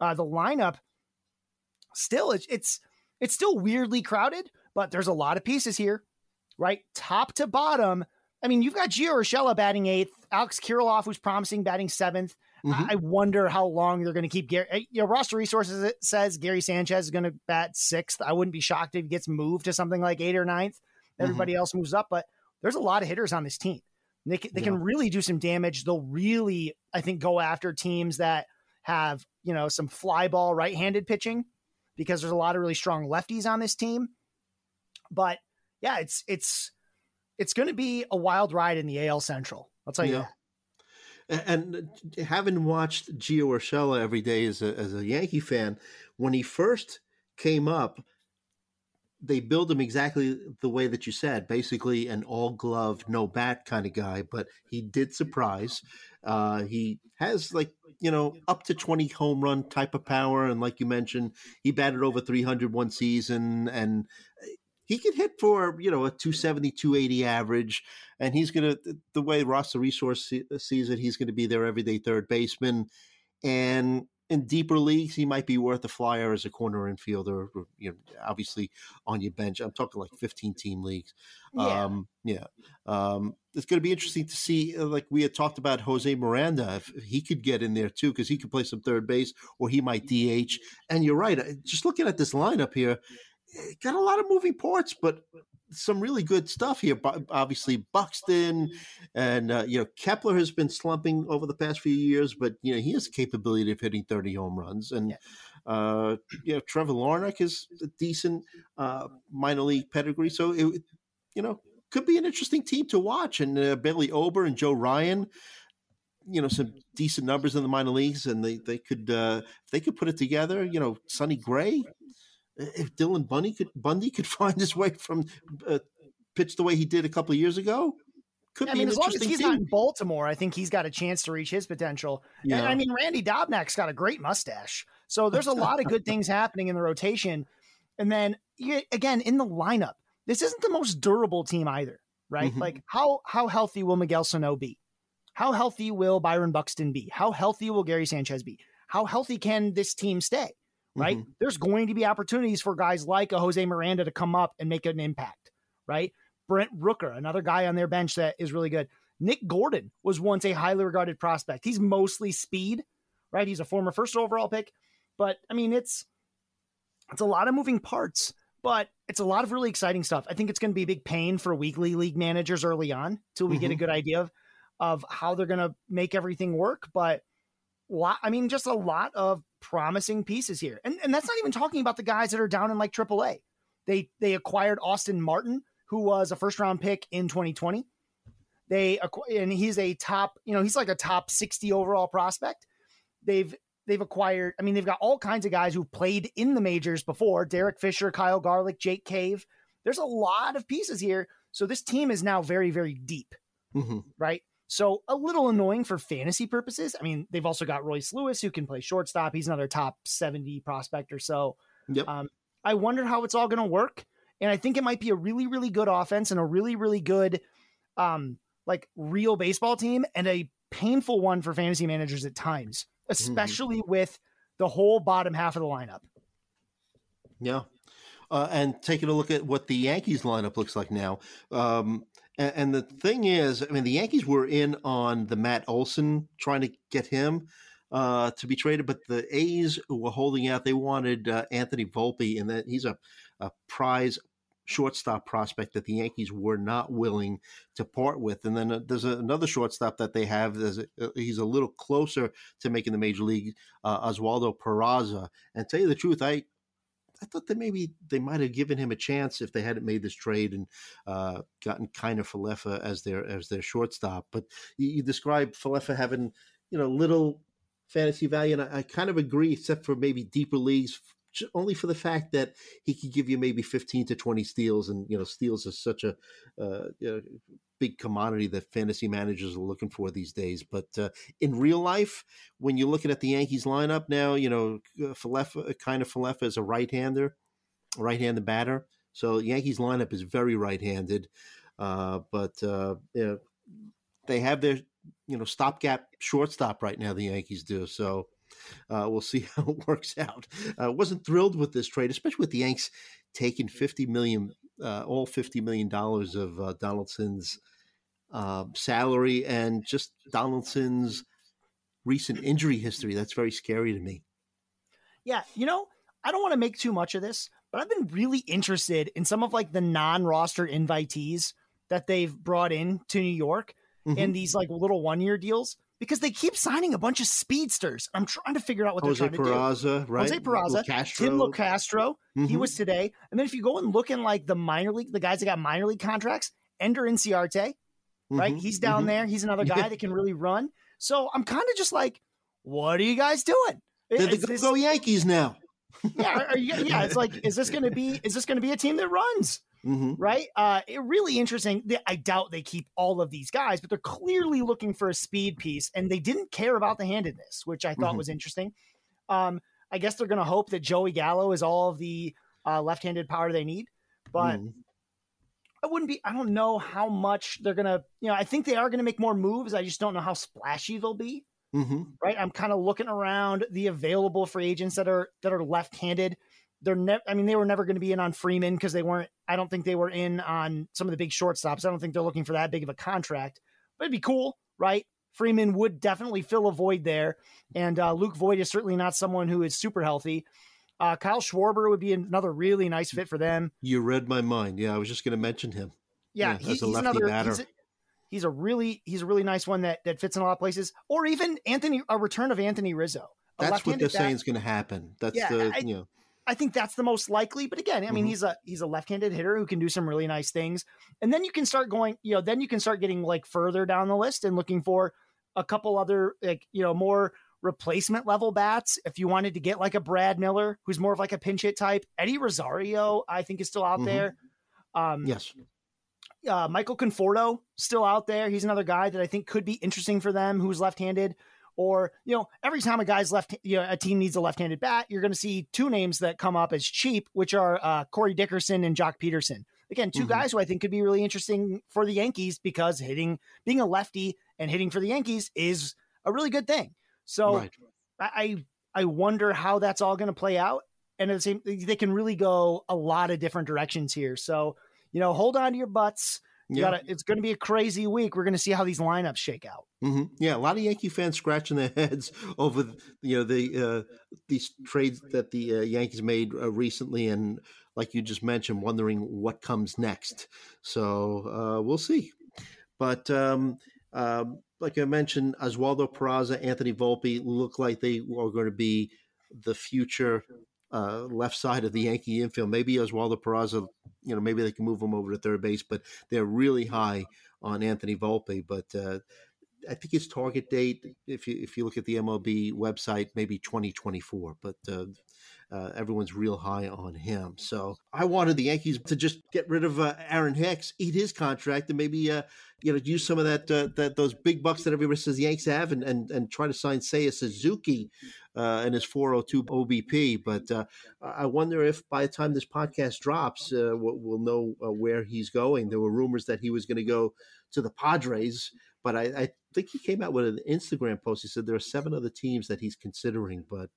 uh, the lineup still it's it's it's still weirdly crowded, but there's a lot of pieces here, right? Top to bottom. I mean, you've got Gio Urshela batting eighth, Alex Kirilloff, who's promising batting 7th
Mhm.
I I wonder how long they're going to keep Gary. You know, roster resources it says Gary Sanchez is going to bat sixth. I wouldn't be shocked if he gets moved to something like eight or ninth. Everybody else moves up, but there's a lot of hitters on this team. They can, they can really do some damage. They'll really, I think, go after teams that have you know some fly ball right-handed pitching because there's a lot of really strong lefties on this team. But yeah, it's it's it's going to be a wild ride in the AL Central. I'll tell you
Yeah.
that.
And having watched Gio Urshela every day as a, as a Yankee fan, when he first came up, they build him exactly the way that you said, basically an all glove, no bat kind of guy. But he did surprise. Uh, he has like you know up to twenty home run type of power, and like you mentioned, he batted over three hundred one season, and he could hit for you know a 270 280 average and he's gonna the way roster resource sees it he's gonna be their everyday third baseman and in deeper leagues he might be worth a flyer as a corner infielder or, you know obviously on your bench. I'm talking like 15 team leagues.
Yeah.
um yeah. Um it's going to be interesting to see uh, like we had talked about jose miranda if, he could get in there too because he could play some third base or he might dh and you're right uh, just looking at this lineup here got a lot of moving parts, but some really good stuff here. Obviously, Buxton and uh, you know Kepler has been slumping over the past few years, but you know he has the capability of hitting thirty home runs, and uh, you know Trevor Larnach is a decent uh, minor league pedigree, so it you know could be an interesting team to watch. And uh, Bailey Ober and Joe Ryan. You know some decent numbers in the minor leagues, and they they could uh, they could put it together. You know, Sonny Gray, if Dylan Bundy could Bundy could find his way from uh, pitch the way he did a couple of years ago, could
I
be
mean,
an
as long as he's
team.
not in Baltimore, I think he's got a chance to reach his potential. And
Yeah.
I mean, Randy Dobnak's got a great mustache. So there's a lot of good things happening in the rotation. And then you- again, in the lineup, this isn't the most durable team either, right?
Mhm.
Like how how healthy will Miguel Sano be? How healthy will Byron Buxton be? How healthy will Gary Sanchez be? How healthy can this team stay? Right?
Mm-hmm.
There's going to be opportunities for guys like a Jose Miranda to come up and make an impact, right? Brent Rooker, another guy on their bench that is really good. Nick Gordon was once a highly regarded prospect. He's mostly speed, right? He's a former first overall pick, but I mean, it's it's a lot of moving parts, but it's a lot of really exciting stuff. I think it's going to be a big pain for weekly league managers early on till we get a
Mhm.
good idea of of how they're going to make everything work. But lot, I mean, just a lot of promising pieces here, and and that's not even talking about the guys that are down in like AAA. They they acquired Austin Martin, who was a first round pick in 2020. They acqu- and he's a top, you know, he's like a top 60 overall prospect. They've they've acquired, I mean, they've got all kinds of guys who played in the majors before. Derek Fisher, Kyle Garlick, Jake Cave. There's a lot of pieces here. So this team is now very, very deep,
Mhm.
right? So a little annoying for fantasy purposes. I mean, they've also got Royce Lewis who can play shortstop. He's another top 70 prospect or so.
Yep.
Um, I wonder how it's all going to work. And I think it might be a really, really good offense and a really, really good, um, like real baseball team and a painful one for fantasy managers at times, especially with the whole bottom half of the lineup.
Yeah. Uh, and taking a look at what the Yankees lineup looks like now, um, And, and the thing is, I mean, the Yankees were in on the Matt Olson trying to get him uh, to be traded, but the A's were holding out. They wanted uh, Anthony Volpe, and that he's a, a prize shortstop prospect that the Yankees were not willing to part with. And then uh, there's a, another shortstop that they have. A, uh, he's a little closer to making the major league, uh, Oswaldo Peraza. And tell you the truth, I I thought that maybe they might have given him a chance if they hadn't made this trade and uh, gotten Kiner Falefa as their as their shortstop. But you, you described Falefa having you know little fantasy value, and I, I kind of agree, except for maybe deeper leagues only for the fact that he could give you maybe 15 to 20 steals and you know steals is such a uh, you know, big commodity that fantasy managers are looking for these days. But uh, in real life when you're looking at the yankees lineup now you know uh, Falefa, uh, Kiner Falefa is a right-hander right-handed batter. So yankees lineup is very right-handed uh, but uh, you know, they have their you know stopgap shortstop right now the yankees do. So uh, we'll see how it works out. Uh, wasn't thrilled with this trade, especially with the Yanks taking fifty million, uh, all fifty million dollars of uh, Donaldson's um, salary and just Donaldson's recent injury history. That's very scary to me.
Yeah, you know, I don't want to make too much of this, but I've been really interested in some of like the non-roster invitees that they've brought in to New York mm-hmm. and these like little one-year deals because they keep signing a bunch of speedsters. I'm trying to figure out what
Jose
they're trying
Peraza,
to do.
right?
Jose Peraza,
Castro.
Tim Locastro,
mm-hmm.
he was today. And then if you go and look in like the minor league, the guys that got minor league contracts, Ender Inciarte, right?
Mm-hmm.
He's down
mm-hmm.
there. He's another guy that can really run. So I'm kind of just like, what are you guys doing?
They're the go Yankees now.
Yeah, you, yeah. It's like, is this going to be? Is this going to be a team that runs?
Mm-hmm.
right? Uh, it, really interesting. I doubt they keep all of these guys, but they're clearly looking for a speed piece, and they didn't care about the handedness, which I thought
Mhm.
was interesting. Um, I guess they're going to hope that Joey Gallo is all of the uh, left-handed power they need, but
Mhm.
I wouldn't be. I don't know how much they're going to. You know, I think they are going to make more moves. I just don't know how splashy they'll be.
Mhm.
Right? I'm kind of looking around the available free agents that are that are left-handed they're never i mean they were never going to be in on freeman because they weren't i don't think they were in on some of the big shortstops i don't think they're looking for that big of a contract but it'd be cool right freeman would definitely fill a void there and uh, luke voit is certainly not someone who is super healthy uh, kyle schwarber would be another really nice fit for them
You read my mind. Yeah, I was just going to mention him.
yeah,
Yeah,
he-
as a
he's
lefty
another
batter.
he's he's a really he's a really nice one that that fits in a lot of places or even anthony a return of anthony rizzo
That's what they're saying is going to happen. That's
Yeah,
the
I-
you know.
I think that's the most likely. But again, I mean,
Mhm.
he's a he's a left-handed hitter who can do some really nice things. And then you can start going, you know, then you can start getting like further down the list and looking for a couple other like you know more replacement level bats. If you wanted to get like a Brad Miller, who's more of like a pinch hit type, Eddie Rosario, I think is still out
Mhm.
there. Um,
Yes.
Uh, Michael Conforto still out there. He's another guy that I think could be interesting for them who's left-handed. Or, you know, every time a guy's left, you know, a team needs a left-handed bat, you're going to see two names that come up as cheap, which are uh, Corey Dickerson and Joc Pederson. Again, 2
Mhm.
guys who I think could be really interesting for the Yankees because hitting, being a lefty and hitting for the Yankees is a really good thing. So
right.
I I wonder how that's all going to play out. And at the same, they can really go a lot of different directions here. So you know, hold on to your butts. You
Yeah.
gotta, it's going to be a crazy week. We're going to see how these lineups shake out.
hmm Yeah, a lot of Yankee fans scratching their heads over you know the uh, these trades that the uh, Yankees made uh, recently, and like you just mentioned, wondering what comes next. So uh, we'll see. But um, um, like I mentioned, Oswaldo Peraza, Anthony Volpe look like they are going to be the future uh, left side of the Yankee infield. Maybe Oswaldo Peraza, you know, maybe they can move him over to third base, but they're really high on Anthony Volpe. But uh, I think his target date, if you if you look at the MLB website, maybe 2024. But uh, uh, everyone's real high on him. So I wanted the Yankees to just get rid of uh, Aaron Hicks, eat his contract, and maybe uh, you know use some of that uh, that those big bucks that everybody says the Yanks have, and and, and try to sign Seiya Suzuki uh, in his 402 OBP. But uh, I wonder if by the time this podcast drops, uh, we'll, we'll know uh, where he's going. There were rumors that he was going to go to the Padres, but I, I think he came out with an Instagram post. He said there are seven other teams that he's considering, but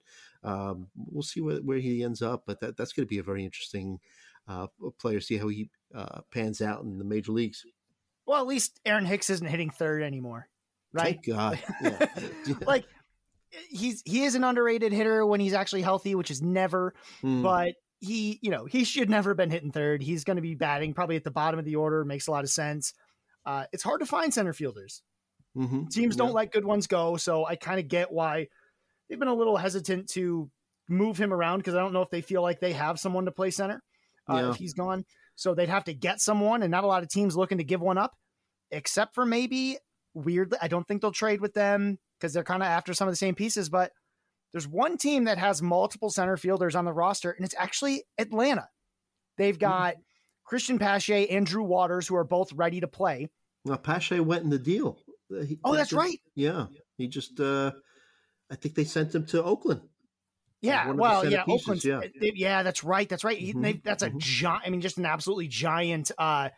um, we'll see where, where he ends up. But that, that's going to be a very interesting uh, player. See how he uh, pans out in the major leagues.
Well, at least Aaron Hicks isn't hitting third anymore, right?
Thank God. Yeah.
like he's he is an underrated hitter when he's actually healthy, which is never.
Hmm.
But he, you know, he should never have been hitting third. He's going to be batting probably at the bottom of the order. Makes a lot of sense. Uh, it's hard to find center fielders.
Mhm.
Teams don't let good ones go, so I kind of get why they've been a little hesitant to move him around because I don't know if they feel like they have someone to play center uh,
Yeah.
if he's gone. So they'd have to get someone, and not a lot of teams looking to give one up, except for maybe weirdly. I don't think they'll trade with them because they're kind of after some of the same pieces. But there's one team that has multiple center fielders on the roster, and it's actually Atlanta. They've
Hmm.
got Christian Pache and Drew Waters, who are both ready to play.
Well, Pache went in the deal. Uh, he-
Oh, that's right.
Yeah, he just. uh I think they sent him to Oakland.
Yeah,
one of the
well, yeah, Oakland's,
yeah.
yeah. that's right, that's right.
Mhm,
they- that's a
mhm.
giant. I mean, just an absolutely giant, uh,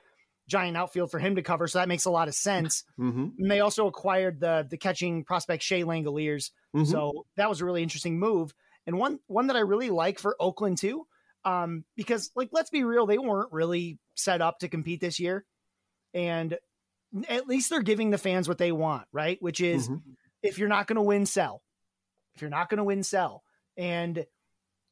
giant outfield for him to cover. So that makes a lot of sense.
hmm
And they also acquired the the catching prospect Shea Langeliers,
Mm-hmm.
so that was a really interesting move. And one one that I really like for Oakland too, um, because like let's be real, they weren't really set up to compete this year, and at least they're giving the fans what they want, right? Which is
Mm-hmm.
if you're not going to win, sell. If you're not going to win, sell. And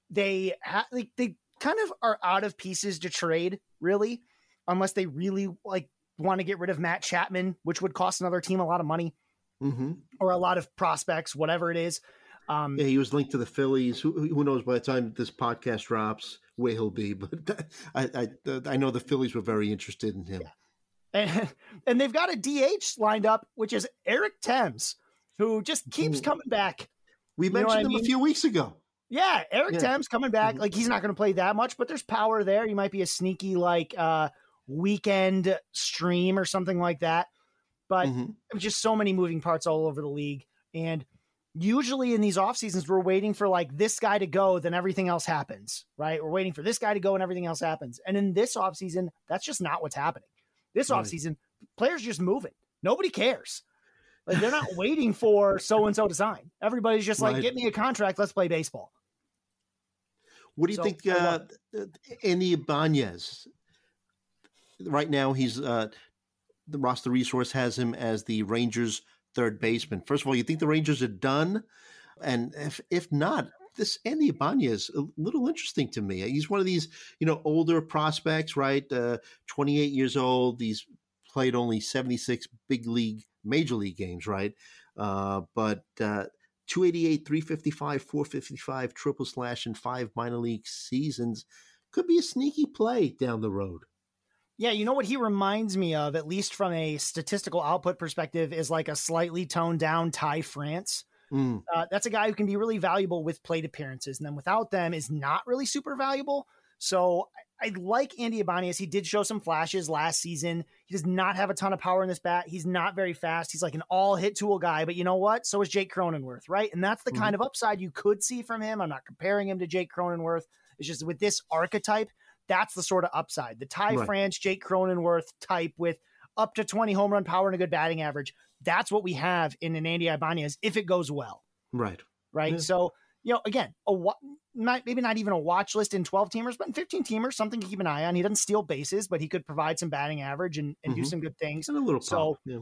they ha- like they kind of are out of pieces to trade, really, unless they really like want to get rid of Matt Chapman, which would cost another team a lot of money
hmm
or a lot of prospects, whatever it is. Um,
Yeah, he was linked to the Phillies. Who, who knows by the time this podcast drops where he'll be? But I, I, I know the Phillies were very interested in him.
And, and they've got a DH lined up, which is Eric Thames, who just keeps coming back.
We
You know
mentioned
I
him
mean?
a few weeks ago.
Yeah, Eric
Yeah.
Thames coming back.
Mhm.
Like he's not going to play that much, but there's power there. He might be a sneaky like uh weekend stream or something like that. But
Mhm.
just so many moving parts all over the league. And usually in these off seasons, we're waiting for like this guy to go, then everything else happens, right? We're waiting for this guy to go and everything else happens. And in this off season, that's just not what's happening. This
Right.
off season, players just moving. Nobody cares. Like they're not waiting for so and so to sign. Everybody's just like,
Right.
get me a contract. Let's play baseball.
What do you
So,
think, uh, Andy Ibanez? Right now, he's uh, the roster resource has him as the Rangers' third baseman. First of all, you think the Rangers are done, and if if not, this Andy Ibanez a little interesting to me. He's one of these you know older prospects, right? Uh, Twenty eight years old. He's played only seventy six big league, major league games, right? Uh, but uh, 288, 355, 455, triple slash in five minor league seasons. Could be a sneaky play down the road.
Yeah, you know what he reminds me of, at least from a statistical output perspective, is like a slightly toned down Ty France.
Mm,
Uh, that's a guy who can be really valuable with plate appearances, and then without them is not really super valuable. So I, I like Andy Ibanez. He did show some flashes last season. He does not have a ton of power in this bat. He's not very fast. He's like an all hit tool guy, but you know what? So is Jake Cronenworth, right? And that's the kind of upside you could see from him. I'm not comparing him to Jake Cronenworth. It's just with this archetype, that's the sort of upside. The Ty
Right.
France, Jake Cronenworth type with up to 20 home run power and a good batting average. That's what we have in an Andy Ibanez if it goes well
right.
right?
Yeah.
So, you know, again, a wa- not maybe not even a watch list in 12 teamers, but in 15 teamers, something to keep an eye on. He doesn't steal bases, but he could provide some batting average and, and do
Mhm.
some good things.
And a little
So-
pop. Yeah.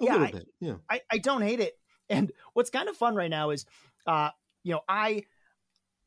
A
Yeah,
little
I-
bit. Yeah.
I, I don't hate it. And what's kind of fun right now is, uh, you know, I,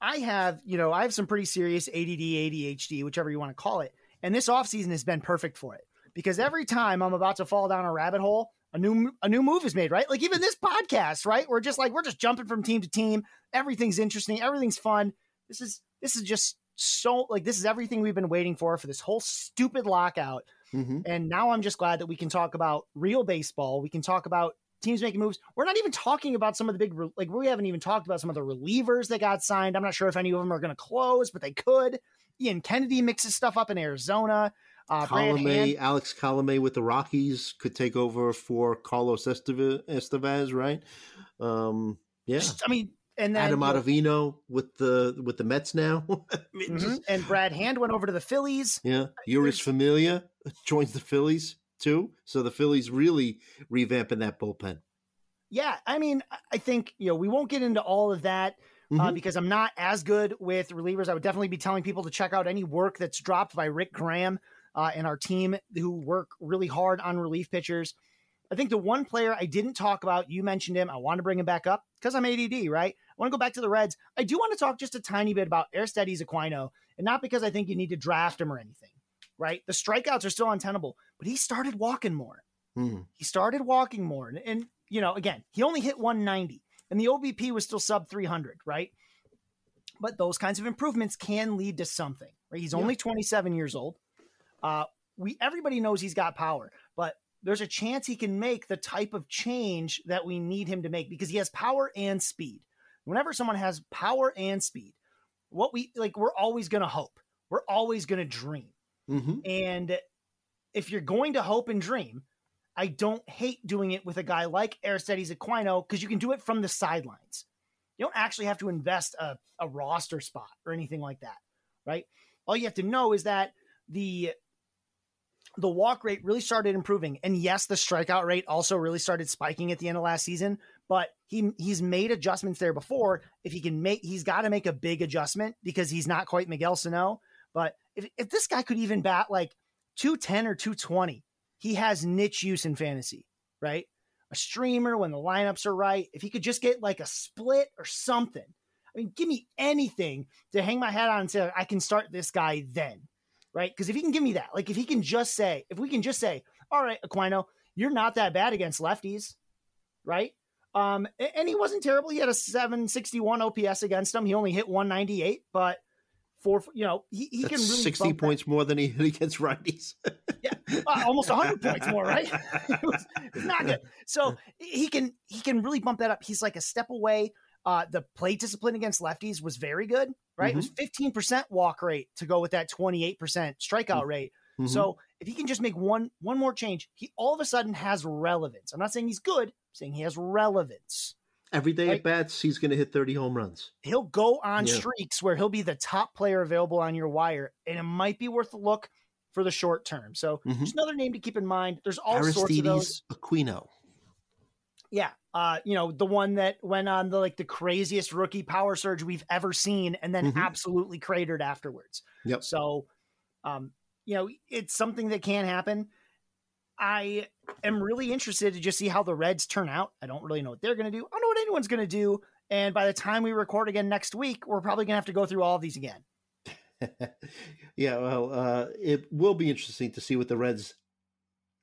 I have, you know, I have some pretty serious ADD, ADHD, whichever you want to call it. And this offseason has been perfect for it because every time I'm about to fall down a rabbit hole, a new a new move is made, right? Like even this podcast, right? We're just like we're just jumping from team to team. Everything's interesting, everything's fun. This is this is just so like this is everything we've been waiting for for this whole stupid lockout.
hmm
And now I'm just glad that we can talk about real baseball. We can talk about teams making moves. We're not even talking about some of the big, like, we haven't even talked about some of the relievers that got signed. I'm not sure if any of them are going to close, but they could. Ian Kennedy mixes stuff up in Arizona. Uh,
Colome, Alex Colome with the Rockies could take over for Carlos Esteve- Estevez, right? Um, yeah.
just- I mean, and then
Adam Ottavino with the with the Mets now. I mean,
mhm,
just-
and Brad Hand went over to the Phillies.
yeah, Jeurys
There's-
Familia joins the Phillies too. So the Phillies really revamping that bullpen.
Yeah, I mean, I- think you know we won't get into all of that uh,
Mhm.
because I'm not as good with relievers. I would definitely be telling people to check out any work that's dropped by Rick Graham uh, and our team who work really hard on relief pitchers. I think the one player I didn't talk about, you mentioned him. I want to bring him back up because I'm ADD, right? I want to go back to the Reds. I do want to talk just a tiny bit about Aristides Aquino, and not because I think you need to draft him or anything, right? The strikeouts are still untenable, but he started walking more.
Hmm.
He started walking more. And, and, you know, again, he only hit 190 and the OBP was still sub 300, right? But those kinds of improvements can lead to something, right? He's only 27 years old. Uh, we everybody knows he's got power, but there's a chance he can make the type of change that we need him to make because he has power and speed. Whenever someone has power and speed, what we like, we're always going to hope. We're always going to dream.
Mhm.
And if you're going to hope and dream, I don't hate doing it with a guy like Aristides Aquino because you can do it from the sidelines. You don't actually have to invest a, a roster spot or anything like that, right? All you have to know is that the the walk rate really started improving, and yes, the strikeout rate also really started spiking at the end of last season. But he he's made adjustments there before. If he can make, he's got to make a big adjustment because he's not quite Miguel Sano. But if if this guy could even bat like two ten or two twenty, he has niche use in fantasy, right? A streamer when the lineups are right. If he could just get like a split or something, I mean, give me anything to hang my hat on and say I can start this guy then, right? Because if he can give me that, like if he can just say, if we can just say, all right, Aquino, you're not that bad against lefties, right? Um, and he wasn't terrible. He had a 761 OPS against him. He only hit 198, but for you know, he, he can really
60
bump that-
points more than he hit against righties.
uh, almost 100 points more, right? it, was, it not good. So he can he can really bump that up. He's like a step away. Uh, the plate discipline against lefties was very good, right? It was 15% walk rate to go with that 28% strikeout rate.
Mhm.
So if he can just make one one more change, he all of a sudden has relevance. I'm not saying he's good, I'm saying he has relevance.
every day
like-
at bats, he's going to hit 30 home runs.
He'll go on
Yeah.
streaks where he'll be the top player available on your wire, and it might be worth a look for the short term. So
Mhm.
just another name to keep in mind. There's all sorts of those.
Aristides Aquino.
Yeah. Uh, you know, the one that went on the like the craziest rookie power surge we've ever seen and then
Mhm.
absolutely cratered afterwards.
Yep.
So um, you know, it's something that can happen. I am really interested to just see how the Reds turn out. I don't really know what they're gonna do. I don't know what anyone's gonna do. And by the time we record again next week, we're probably gonna have to go through all of these again.
yeah, well, uh, it will be interesting to see what the Reds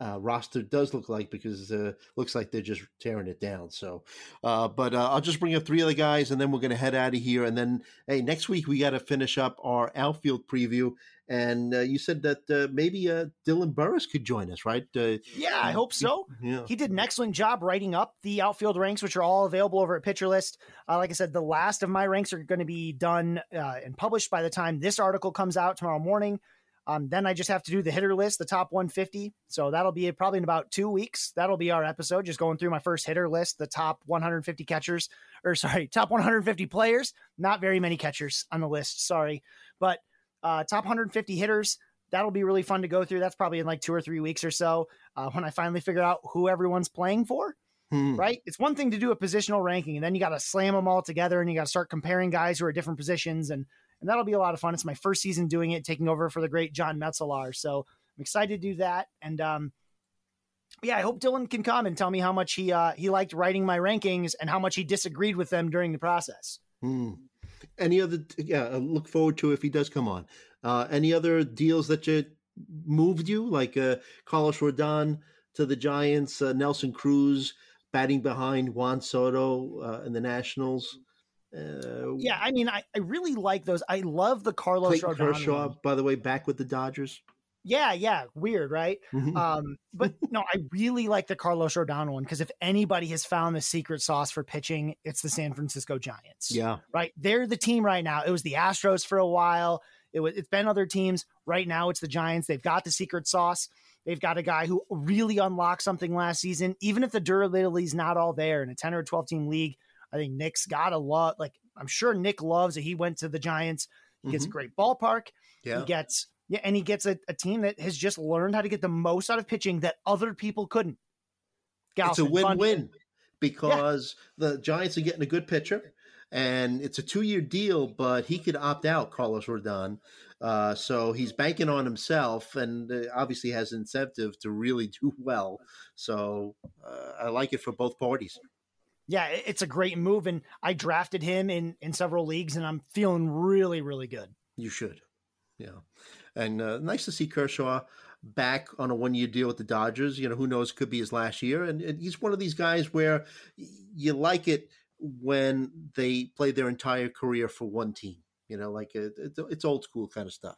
uh, roster does look like because uh, looks like they're just tearing it down. So, uh, but uh, I'll just bring up three other guys, and then we're going to head out of here. And then, hey, next week we got to finish up our outfield preview. And uh, you said that uh, maybe uh, Dylan Burris could join us, right? Uh,
Yeah, I hope so.
yeah.
He did an excellent job writing up the outfield ranks, which are all available over at Pitcher List. Uh, like I said, the last of my ranks are going to be done uh, and published by the time this article comes out tomorrow morning. Um, then I just have to do the hitter list, the top 150. So that'll be probably in about two weeks. That'll be our episode, just going through my first hitter list, the top 150 catchers, or sorry, top 150 players. Not very many catchers on the list, sorry, but uh, top 150 hitters. That'll be really fun to go through. That's probably in like two or three weeks or so uh, when I finally figure out who everyone's playing for
Hmm.
right? It's one thing to do a positional ranking, and then you got to slam them all together, and you got to start comparing guys who are different positions, and and that'll be a lot of fun. It's my first season doing it, taking over for the great John Metzelaar, so I'm excited to do that. And um, yeah, I hope Dylan can come and tell me how much he uh, he liked writing my rankings and how much he disagreed with them during the process.
Hmm. Any other? Yeah, I look forward to if he does come on. Uh, any other deals that you moved you, like uh, Carlos Rodon to the Giants, uh, Nelson Cruz batting behind Juan Soto uh, in the Nationals. Uh,
Yeah, I mean, I, I really like those. I love the Carlos
Clayton Kershaw, by the way, back with the Dodgers.
Yeah, yeah, weird, right?
Mhm.
Um, but no, I really like the Carlos Rodon one because if anybody has found the secret sauce for pitching, it's the San Francisco Giants.
yeah,
Right. They're the team right now. It was the Astros for a while. It was it's been other teams. Right now it's the Giants. They've got the secret sauce. They've got a guy who really unlocked something last season. Even if the durability is not all there in a 10 or 12 team league, I think Nick's got a lot. Like I'm sure Nick loves that he went to the Giants. He gets a great ballpark.
yeah.
He gets yeah, and he gets a, a team that has just learned how to get the most out of pitching that other people couldn't.
it's a win-win because the Giants are getting a good pitcher, and it's a two-year deal. But he could opt out, Carlos Rodon, Uh, so he's banking on himself, and uh, obviously has incentive to really do well. So uh, I like it for both parties.
Yeah, it's a great move, and I drafted him in in several leagues, and I'm feeling really, really good.
You should, yeah, and uh, nice to see Kershaw back on a one year deal with the Dodgers. You know, who knows, could be his last year. And, and, he's one of these guys where you like it when they play their entire career for one team. You know, like it's old school kind of stuff.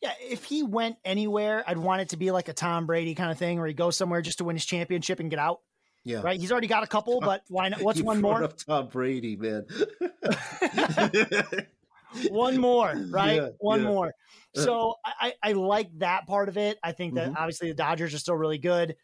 Yeah, if he went anywhere, I'd want it to be like a Tom Brady kind of thing, where he goes somewhere just to win his championship and get out.
Yeah,
right. He's already got a couple, but why not? What's one more?
Up Tom Brady, man.
one more, right? Yeah, one yeah. more. Uh, so I, I like that part of it. I think that mm-hmm. obviously the Dodgers are still really good.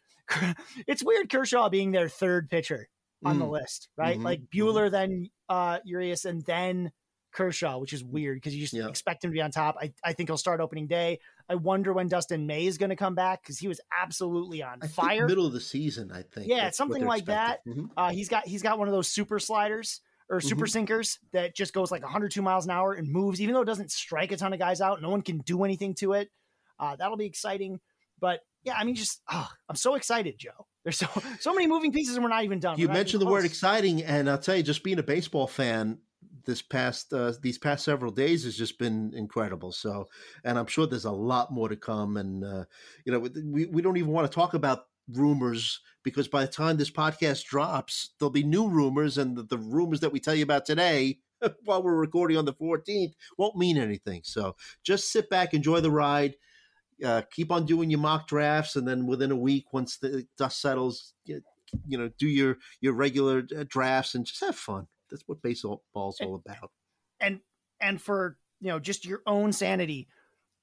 it's weird Kershaw being their third pitcher on mm. the list, right? Mm-hmm. Like mm-hmm. Mm-hmm. then uh, Urias, and then Kershaw, which is weird because you just yeah. expect him to be on top. I, I think he'll start opening day. I wonder when Dustin May is going to come back because he was absolutely on
I
fire.
middle of the season, I think.
Yeah, something like expecting. that. Mm-hmm. Uh, he's got he's got one of those super sliders or super mm-hmm. sinkers that just goes like 102 miles an hour and moves, even though it doesn't strike a ton of guys out. No one can do anything to it. Uh, that'll be exciting. But yeah, I mean, just oh, I'm so excited, Joe. There's so so many moving pieces, and we're not even done.
You mentioned the word exciting, and I'll tell you, just being a baseball fan, this past uh, these past several days has just been incredible. So, and I'm sure there's a lot more to come. And uh, you know, we we don't even want to talk about rumors because by the time this podcast drops, there'll be new rumors, and the, the rumors that we tell you about today while we're recording on the 14th won't mean anything. So just sit back, enjoy the ride. Uh, keep on doing your mock drafts, and then within a week, once the dust settles, you, you know, do your your regular uh, drafts and just have fun. That's what baseball's all about.
And and for you know, just your own sanity,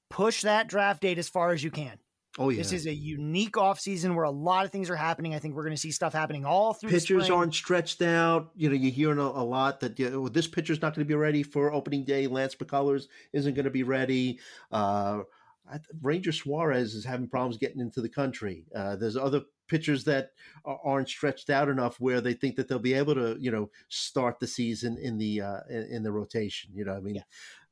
push that draft date as far as you can.
Oh yeah.
This is a unique off season where a lot of things are happening. I think we're going to see stuff happening all through.
Pitchers aren't stretched out. You know, you're hearing a, a lot that you know, this pitcher's not going to be ready for opening day. Lance McCullers isn't going to be ready. Uh, Ranger Suarez is having problems getting into the country. Uh, there's other pitchers that aren't stretched out enough where they think that they'll be able to, you know, start the season in the uh, in the rotation. You know, I mean,
yeah.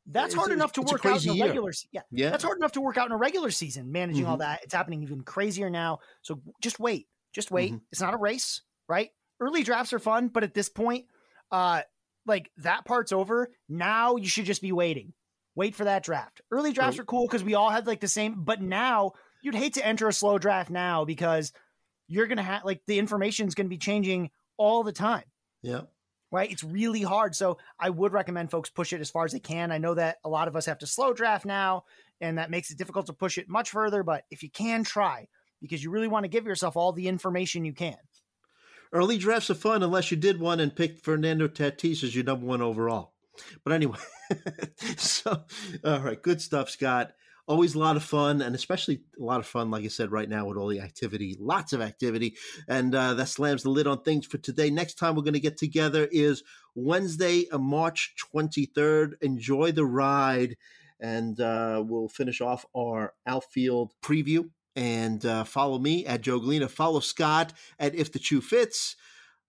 That's hard enough to work out in a regular season. Yeah. yeah. That's hard enough to work out in a regular season, managing mm-hmm. all that. It's happening even crazier now. So just wait. Just wait. Mm-hmm. It's not a race, right? Early drafts are fun, but at this point, uh, like that part's over. Now you should just be waiting. Wait for that draft. Early drafts are cool because we all had like the same, but now you'd hate to enter a slow draft now because you're gonna have like the information is gonna be changing all the time.
Yeah
right? It's really hard. So I would recommend folks push it as far as they can. I know that a lot of us have to slow draft now, and that makes it difficult to push it much further. But if you can, try because you really want to give yourself all the information you can.
Early drafts are fun unless you did one and picked Fernando Tatis as your number one overall. But anyway, so all right, good stuff, Scott always a lot of fun and especially a lot of fun like i said right now with all the activity lots of activity and uh, that slams the lid on things for today next time we're going to get together is wednesday uh, march 23rd enjoy the ride and uh, we'll finish off our outfield preview and uh, follow me at joe gallina follow scott at if the chew fits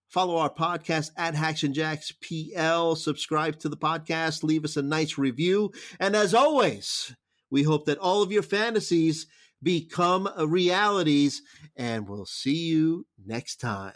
Follow our podcast at Hacks and Jacks PL. Subscribe to the podcast. Leave us a nice review. And as always, we hope that all of your fantasies become realities, and we'll see you next time.